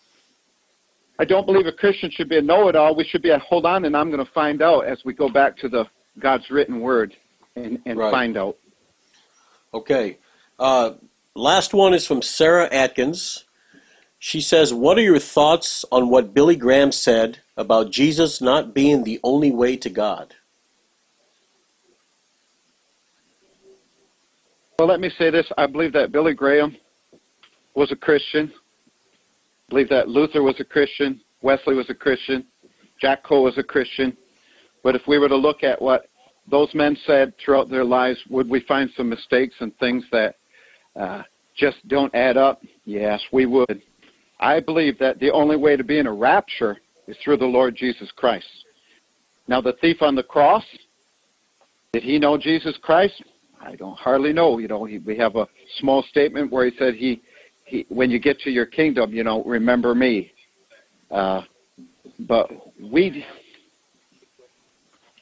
I don't believe a Christian should be a know-it-all. We should be a hold on, and I'm going to find out as we go back to the God's written word and, and Right. find out. Okay. Uh, last one is from Sarah Atkins. She says, What are your thoughts on what Billy Graham said about Jesus not being the only way to God? Well, let me say this. I believe that Billy Graham was a Christian. I believe that Luther was a Christian. Wesley was a Christian. Jack Cole was a Christian. But if we were to look at what those men said throughout their lives, would we find some mistakes and things that uh, just don't add up? Yes, we would. I believe that the only way to be in a rapture is through the Lord Jesus Christ. Now, the thief on the cross, did he know Jesus Christ? I don't hardly know. You know, he, we have a small statement where he said, "He, he, when you get to your kingdom, you know, remember me." Uh, but we,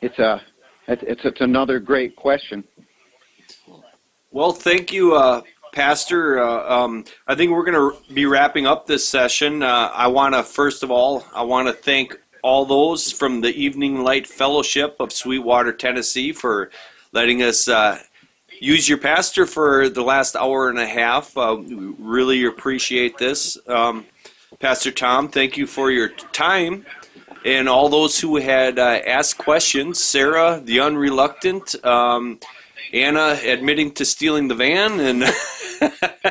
it's a, it's, it's another great question. Well, thank you, uh, Pastor. Uh, um, I think we're going to be wrapping up this session. Uh, I want to, first of all, I want to thank all those from the Evening Light Fellowship of Sweetwater, Tennessee, for letting us uh, use your pastor for the last hour and a half. Uh, we really appreciate this. Um, Pastor Tom, thank you for your time. and all those who had uh, asked questions. Sarah, the unreluctant, um, Anna admitting to stealing the van, and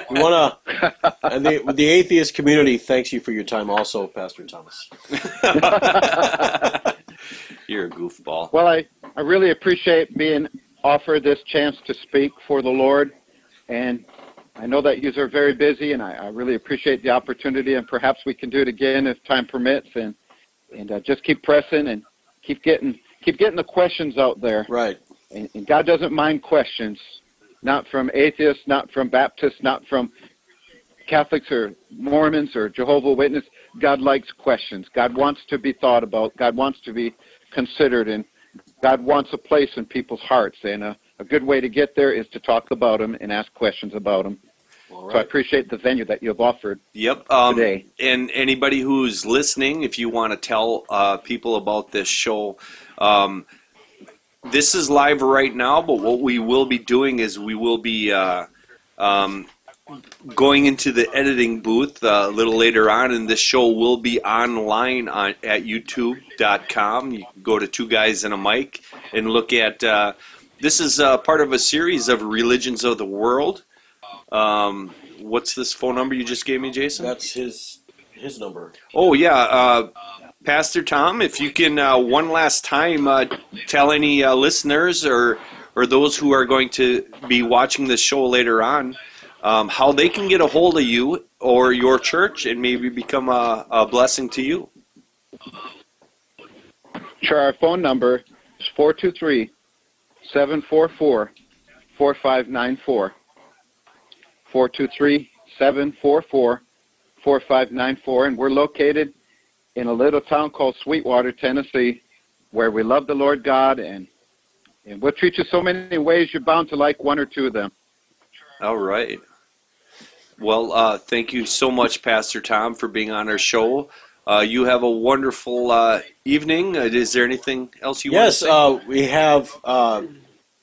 We want to, and the, the atheist community thanks you for your time also, Pastor Thomas. you're a goofball. Well, I, I really appreciate being offered this chance to speak for the Lord. And I know that you are very busy, and I, I really appreciate the opportunity. And perhaps we can do it again if time permits. And and uh, just keep pressing and keep getting keep getting the questions out there. Right. And, and God doesn't mind questions, not from atheists, not from Baptists, not from Catholics or Mormons or Jehovah Witness. God likes questions. God wants to be thought about. God wants to be considered, and God wants a place in people's hearts. And a, a good way to get there is to talk about Him and ask questions about Him. All So I appreciate the venue that you've offered. Yep. Um, Today. And anybody who's listening, if you want to tell uh, people about this show, um, this is live right now. But what we will be doing is we will be uh, um, going into the editing booth uh, a little later on, and this show will be online on at YouTube.com. You can go to Two Guys and a Mic and look at. Uh, this is uh, part of a series of religions of the world. Um, what's this phone number you just gave me, Jason? That's his his number. Oh yeah, uh, Pastor Tom, if you can uh, one last time uh, tell any uh, listeners or or those who are going to be watching this show later on um, how they can get a hold of you or your church and maybe become a, a blessing to you. Sure, our phone number is 423 744 4594. 423 744 4594. And we're located in a little town called Sweetwater, Tennessee, where we love the Lord God and, and we'll treat you so many ways you're bound to like one or two of them. All right. Well, uh, thank you so much, Pastor Tom, for being on our show. Uh, you have a wonderful uh, evening. Uh, is there anything else you yes, want to say? uh, we have uh,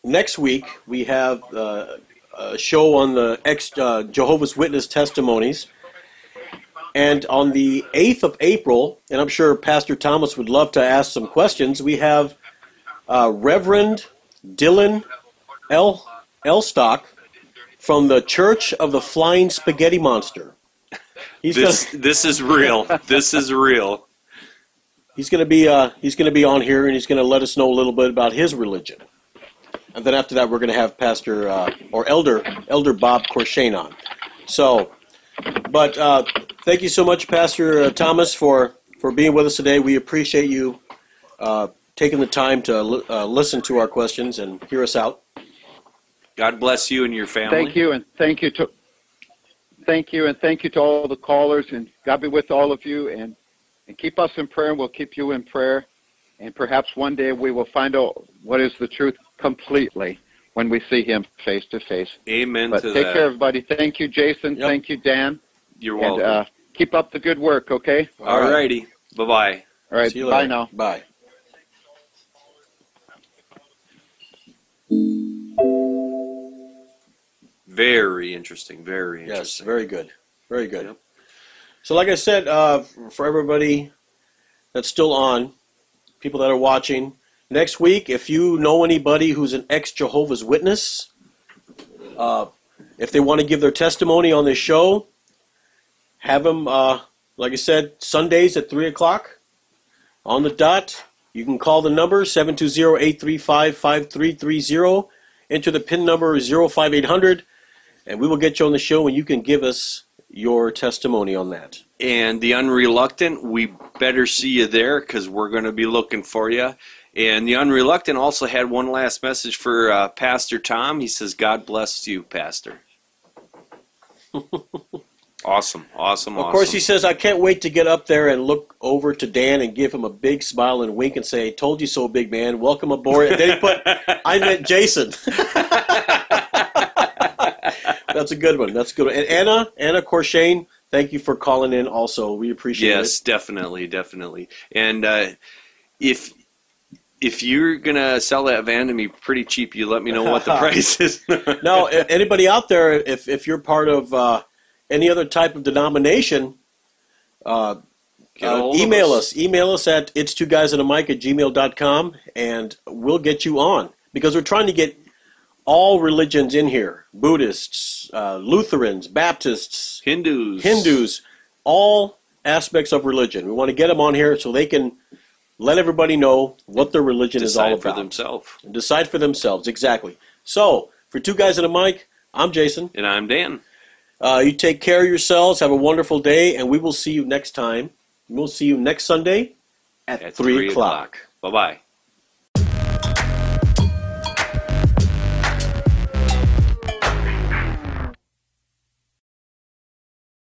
next week. We have uh, a show on the ex uh, Jehovah's Witness testimonies, and on the eighth of April, and I'm sure Pastor Thomas would love to ask some questions. We have uh, Reverend Dylan L. Elstock from the Church of the Flying Spaghetti Monster. He's this gonna, this is real. this is real. he's going to be uh, he's going to be on here, and he's going to let us know a little bit about his religion. And then after that, we're going to have Pastor uh, or Elder Elder Bob Corshane on. So, but uh, thank you so much, Pastor uh, Thomas, for for being with us today. We appreciate you uh, taking the time to li- uh, listen to our questions and hear us out. God bless you and your family. Thank you, and thank you to thank you, and thank you to all the callers, and God be with all of you, and and keep us in prayer, and we'll keep you in prayer, and perhaps one day we will find out what is the truth completely when we see Him face to face. Amen But to take that. care, everybody. Thank you, Jason. Yep. Thank you, Dan, You're and uh, keep up the good work. Okay. All righty. Bye bye. All right. See you Bye later. now. Bye. Very interesting. Very Yes, interesting. very good. Very good. Yep. So, like I said, uh, for everybody that's still on, people that are watching, next week, if you know anybody who's an ex Jehovah's Witness, uh, if they want to give their testimony on this show, have them, uh, like I said, Sundays at 3 o'clock on the dot. You can call the number 720 835 5330. Enter the PIN number 05800 and we will get you on the show and you can give us your testimony on that. And the unreluctant, we better see you there because we're going to be looking for you. And the unreluctant also had one last message for uh, Pastor Tom. He says, "God bless you, Pastor." awesome, awesome, Of awesome. course, he says, I can't wait to get up there and look over to Dan and give him a big smile and wink and say, Told you so, big man. Welcome aboard. And then he put, I meant Jason. That's a good one. That's a good one. And Anna, Anna Corshane, thank you for calling in also. We appreciate it. Yes, definitely, definitely. And uh, if if you're gonna sell that van to me pretty cheap, you let me know what the price is. no, anybody out there, if, if you're part of uh, any other type of denomination, uh, Uh, email us. Email us at it's two guys and a mic at gmail.com and we'll get you on because we're trying to get all religions in here Buddhists, uh, Lutherans, Baptists, Hindus. Hindus, all aspects of religion. We want to get them on here so they can let everybody know what their religion is all decide about. for themselves. And decide for themselves, exactly. So, for two guys and a mic, I'm Jason. And I'm Dan. Uh, you take care of yourselves. Have a wonderful day, and we will see you next time. We'll see you next Sunday at, At 3 3 o'clock. Bye bye.